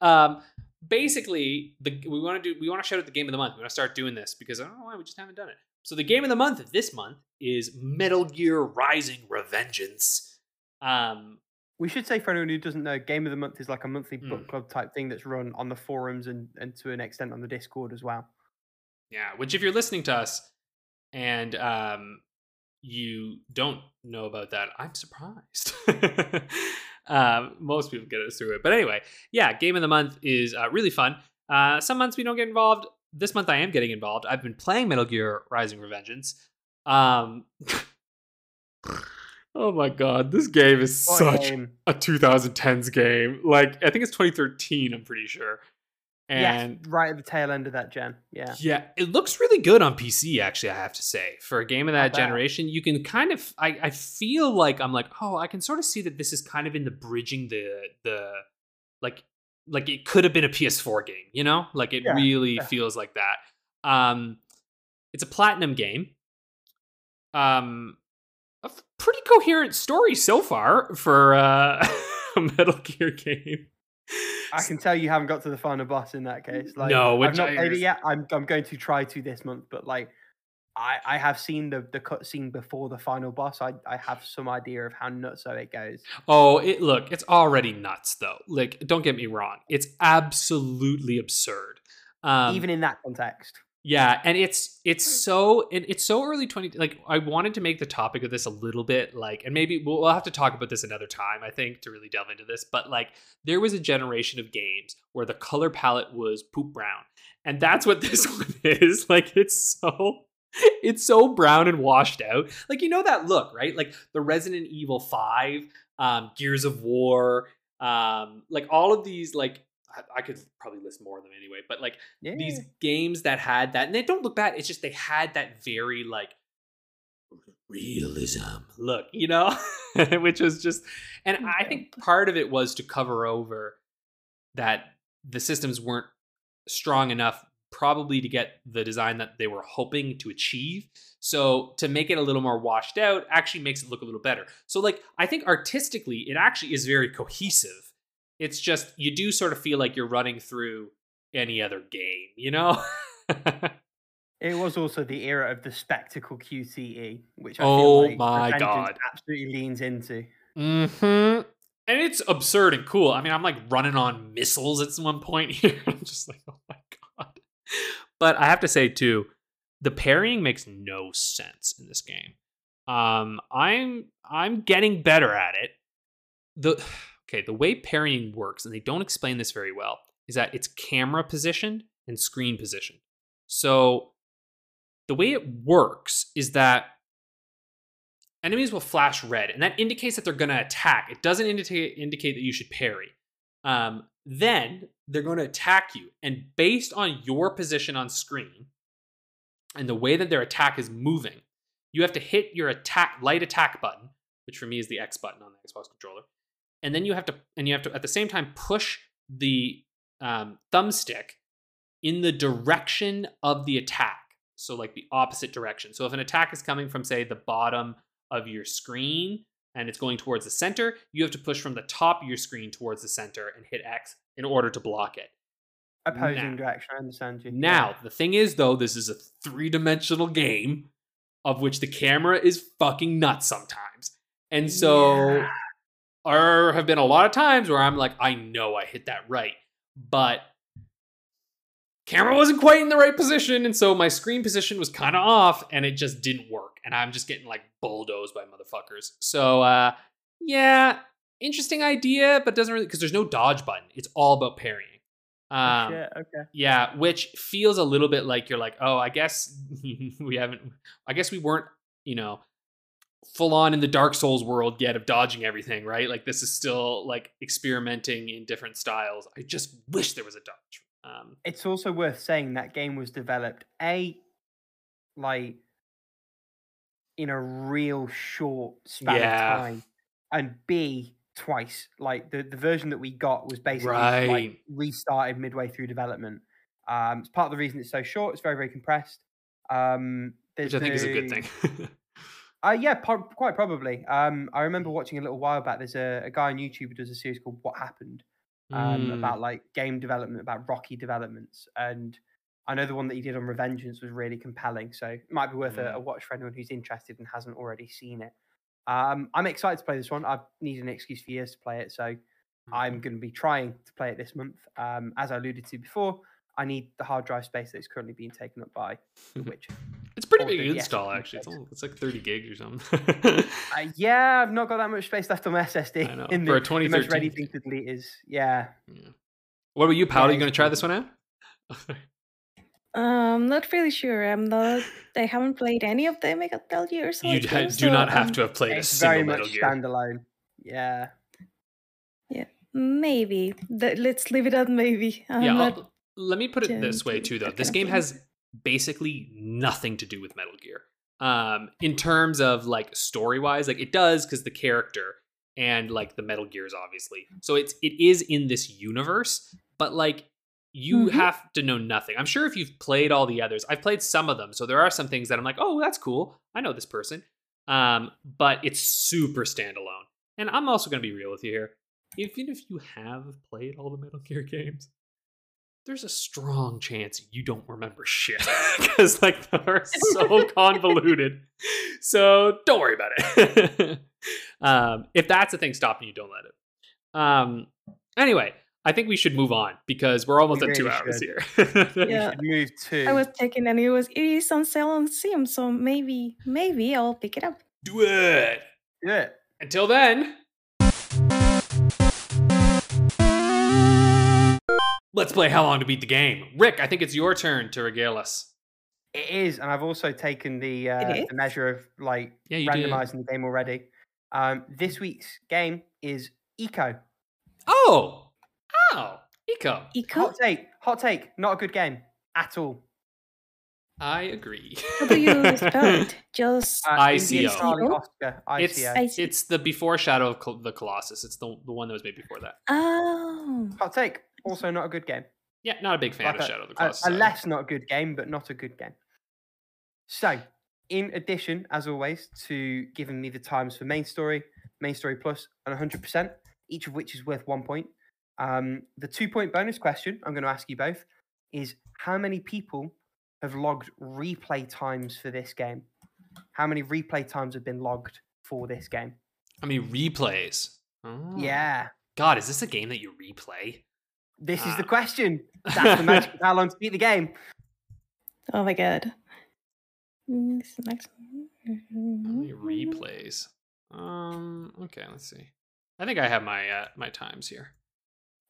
Um, basically, the we want to do we want to shout out the game of the month. We want to start doing this because I don't know why we just haven't done it. So the game of the month this month is Metal Gear Rising: Revengeance. Um, We should say for anyone who doesn't know, Game of the Month is like a monthly Mm. book club type thing that's run on the forums and, and to an extent on the Discord as well. Yeah, which if you're listening to us and um, you don't know about that, I'm surprised. um, most people get us through it, but anyway, yeah, game of the month is uh, really fun. Uh, some months we don't get involved. This month I am getting involved. I've been playing Metal Gear Rising: Revengeance. Um, oh my god, this game is What such game? a 2010s game. Like I think it's 2013. I'm pretty sure. And yes, right at the tail end of that gen. Yeah. yeah, it looks really good on PC. Actually, I have to say, for a game of that generation, you can kind of. I, I feel like I'm like, oh, I can sort of see that this is kind of in the bridging the the like like it could have been a PS4 game. You know, like it Yeah, really yeah. feels like that. Um, it's a platinum game. Um, a pretty coherent story so far for uh, a Metal Gear game. I can tell you haven't got to the final boss in that case. Like, No, I've not I played it yet. I'm I'm going to try to this month, but like, I I have seen the the cutscene before the final boss. I I have some idea of how nutso it goes. Oh, it look, it's already nuts though. Like, don't get me wrong, it's absolutely absurd. Um, Even in that context. Yeah, and it's it's so and it's so early twenty. Like, I wanted to make the topic of this a little bit like, and maybe we'll, we'll have to talk about this another time. I think to really delve into this, but like, there was a generation of games where the color palette was poop brown, and that's what this one is. Like, it's so it's so brown and washed out. Like you know that look, right? Like the Resident Evil 5, um, Gears of War, um, like all of these like I, I could probably list more of them anyway, but like Yeah. these games that had that and they don't look bad, it's just they had that very like realism look, you know? Which was just and I think part of it was to cover over that the systems weren't strong enough probably to get the design that they were hoping to achieve. So to make it a little more washed out actually makes it look a little better. So like I think artistically it actually is very cohesive. It's just you do sort of feel like you're running through any other game, you know? It was also the era of the spectacle QTE, which I Oh feel like my God. absolutely leans into. Mm-hmm. And it's absurd and cool. I mean, I'm like running on missiles at one point here. I'm just like, oh my god. But I have to say too, the parrying makes no sense in this game. Um, I'm I'm getting better at it. The okay, the way parrying works, and they don't explain this very well, is that it's camera positioned and screen positioned. So the way it works is that enemies will flash red, and that indicates that they're going to attack. It doesn't indicate indicate that you should parry. Um, then they're going to attack you, and based on your position on screen and the way that their attack is moving, you have to hit your attack light attack button, which for me is the X button on the Xbox controller, and then you have to and you have to at the same time push the um, thumbstick in the direction of the attack. So like the opposite direction. So if an attack is coming from say the bottom of your screen and it's going towards the center, you have to push from the top of your screen towards the center and hit X in order to block it. Opposing Now- direction, I understand you. Now, the thing is though, this is a three-dimensional game of which the camera is fucking nuts sometimes. And so Yeah. There have been a lot of times where I'm like, I know I hit that right, but camera wasn't quite in the right position, and so my screen position was kind of off, and it just didn't work. And I'm just getting like bulldozed by motherfuckers. So uh yeah, interesting idea, but doesn't really because there's no dodge button. It's all about parrying. Oh, Um, shit, okay. yeah, which feels a little bit like you're like, oh, I guess we haven't, I guess we weren't, you know, full on in the Dark Souls world yet of dodging everything, right? Like this is still like experimenting in different styles. I just wish there was a dodge. Um, It's also worth saying that game was developed a like in a real short span Yeah. of time, and b twice. Like the the version that we got was basically Right. like restarted midway through development. Um, it's part of the reason it's so short. It's very very compressed. Um, which I think is a good thing. Uh, yeah, po- quite probably. Um, I remember watching a little while back. There's a, a guy on YouTube who does a series called "What Happened," um, Mm. about like game development, about Rocky developments, and I know the one that he did on Revengeance was really compelling. So it might be worth a, a Mm. watch for anyone who's interested and hasn't already seen it. Um, I'm excited to play this one. I've needed an excuse for years to play it, so I'm Mm-hmm. going to be trying to play it this month. Um, as I alluded to before, I need the hard drive space that is currently being taken up by The Witcher. It's pretty big install the actually. It's, all, it's like 30 gigs or something. Uh, yeah, I've not got that much space left on my SSD. I know, In for a the, the most ready thing to delete is yeah. Yeah. What about you, Paola? Yeah, you going to try this one out? Um, not really sure. I'm not. I haven't played any of the Metal Gear. So you ha- do not have to have played a It's single very Metal much Gear. standalone. Yeah. Yeah. Maybe. Th- Let's leave it at maybe. I'm yeah, not- let me put it this way too, though. This game has basically nothing to do with Metal Gear. Um, in terms of like story wise, like it does because the character and like the Metal Gears, obviously. So it's it is in this universe, but like you Mhm. have to know nothing. I'm sure if you've played all the others, I've played some of them, so there are some things that I'm like, oh, that's cool. I know this person. Um, but it's super standalone. And I'm also going to be real with you here. Even if you have played all the Metal Gear games, there's a strong chance you don't remember shit because like they're so convoluted. So don't worry about it. um, if that's the thing stopping you, don't let it. Um, anyway, I think we should move on because we're almost We at two really hours should. here. Yeah. should move to I was checking and it was it is on sale on Steam, so maybe maybe I'll pick it up. Do it. do it. Until then, let's play How Long to Beat the Game. Rick, I think it's your turn to regale us. It is, and I've also taken the uh, the measure of like Yeah, you did. randomizing the game already. Um, this week's game is Eco. Oh, oh, Eco. Eco? Hot take, hot take. Not a good game at all. I agree. How do you spell it? Just Uh, ICO. India, ICO? Oscar, It's ICO. It's the before Shadow of Col- the Colossus. It's the the one that was made before that. Oh. Hot take. Also not a good game. Yeah, not a big fan Like of a- Shadow of the Colossus. a either. less not a good game, but not a good game. So, in addition, as always, to giving me the times for main story, main story plus, and 100%, each of which is worth one point. Um, the two point bonus question I'm going to ask you both is how many people have logged replay times for this game? How many replay times have been logged for this game? I mean replays. Oh. Yeah, God, is this a game that you replay? This is the Ah. question. That's the magic of how long to beat the game. Oh my god. Mm, This is next How many one. replays? Um. Okay, let's see. I think I have my uh, my times here.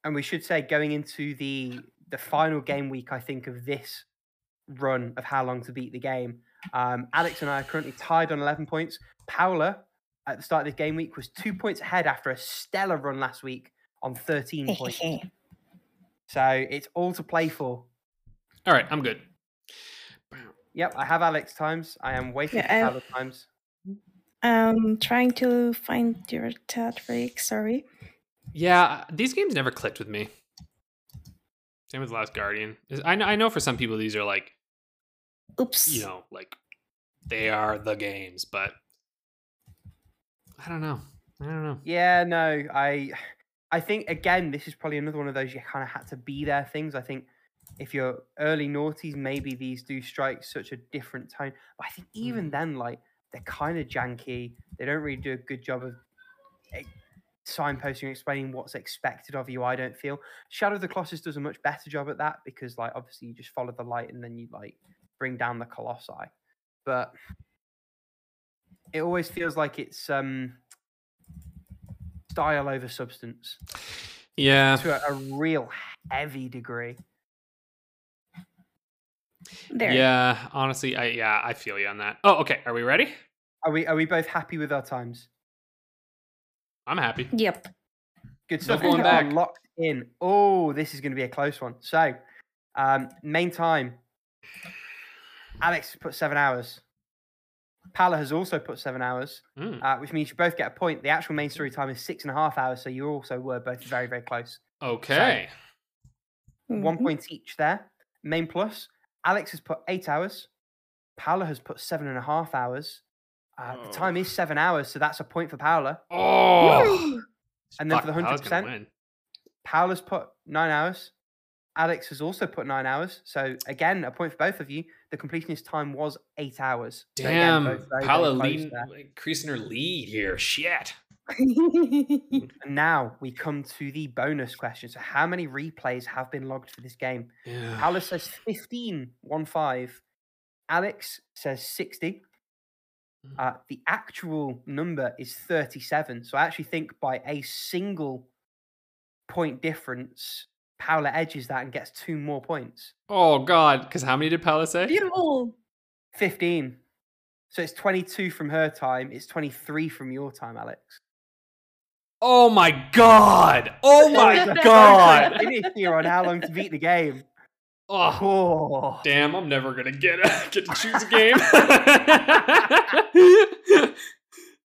and we should say going into the the final game week, I think of this run of how long to beat the game. Um, Alex and I are currently tied on eleven points. Paola at the start of this game week was two points ahead after a stellar run last week on thirteen points. So it's all to play for. All right, I'm good. Yep, I have Alex times. I am waiting Yeah, for Alex times. I'm trying to find your chat, Rick. Sorry. Yeah, uh, these games never clicked with me. Same with Last Guardian. I know, I know for some people these are like Oops. you know like they are the games, but I don't know. I don't know. Yeah, no, I I think again this is probably another one of those you kind of had to be there things. I think if you're early noughties, maybe these do strike such a different tone. But I think even then, like they're kind of janky. They don't really do a good job of eh, signposting and explaining what's expected of you. I don't feel Shadow of the Colossus does a much better job at that because, like, obviously you just follow the light and then you like bring down the colossi. But it always feels like it's um style over substance Yeah. to a, a real heavy degree. There. Yeah, honestly, I yeah, I feel you on that. Oh, okay. Are we ready? Are we are we both happy with our times? I'm happy. Yep. Good stuff. going back. locked in. Oh, this is going to be a close one. So, um, main time. Alex put seven hours. Paola has also put seven hours, Mm, uh, which means you both get a point. The actual main story time is six and a half hours, so you also were both very, very close. okay. One Mhm. point each there. Main plus. Alex has put eight hours. Paola has put seven and a half hours. Uh, Oh. The time is seven hours, so that's a point for Paola. Oh, And then Fuck, for the 100%, win. Paola's put nine hours. Alex has also put nine hours. So again, a point for both of you. The completionist time was eight hours. So again, Damn, very, very Paola there. increasing her lead here. Shit. And now we come to the bonus question. So how many replays have been logged for this game? Yeah. Paola says 15, 1 5. Alex says 60. Mm. Uh, the actual number is 37. So I actually think by a single point difference, Paola edges that and gets two more points. Oh God, because how many did Paola say? Beautiful. 15. So it's 22 from her time. It's 23 from your time, Alex. Oh my God! Oh my God! Finish here on how long to beat the game. Oh, Oh. damn! I'm never gonna get get to choose a game.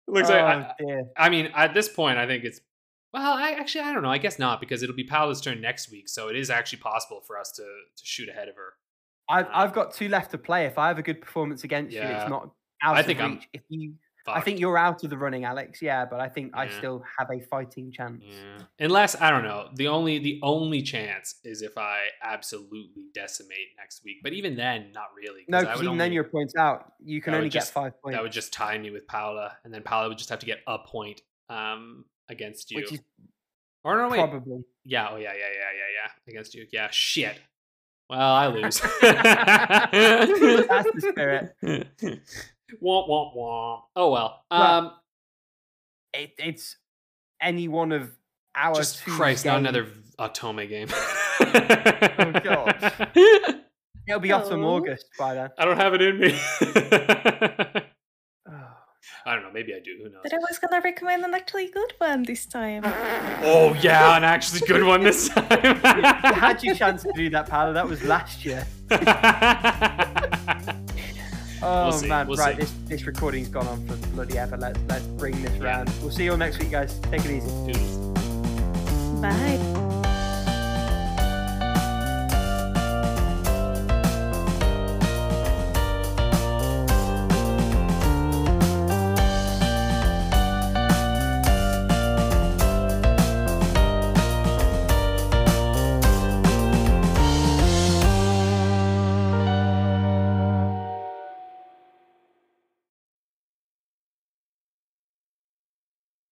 Looks like I, Oh. I mean, at this point, I think it's. Well, I actually I don't know. I guess not because it'll be Paola's turn next week, so it is actually possible for us to to shoot ahead of her. I've, I've got two left to play. If I have a good performance against you, it's not out I of think I'm reach. If you, I think you're out of the running, Alex. Yeah, but I think I still have a fighting chance. Yeah. Unless I don't know, the only the only chance is if I absolutely decimate next week. But even then, not really. No, because even then your points out. You can only get just- five points, that would just tie me with Paola, and then Paola would just have to get a point um against you. which is or no, wait, probably. yeah, oh yeah, yeah, yeah, yeah, yeah, against you. Yeah, shit. Well, I lose. That's the spirit. womp womp womp. Oh well. Um, It, it's any one of our just Christ, not another Otome game. Oh, God. It'll be autumn Oh. August by then. I don't have it in me. I don't know. Maybe I do. Who knows? But I was gonna recommend an actually good one this time. Oh yeah, an actually good one this time. you had your chance to do that, Paola. That was last year. Oh see, man, we'll right. see. This this recording's gone on for bloody ever. Let's let's bring this round. We'll see you all next week, guys. Take it easy. Doodles. Bye.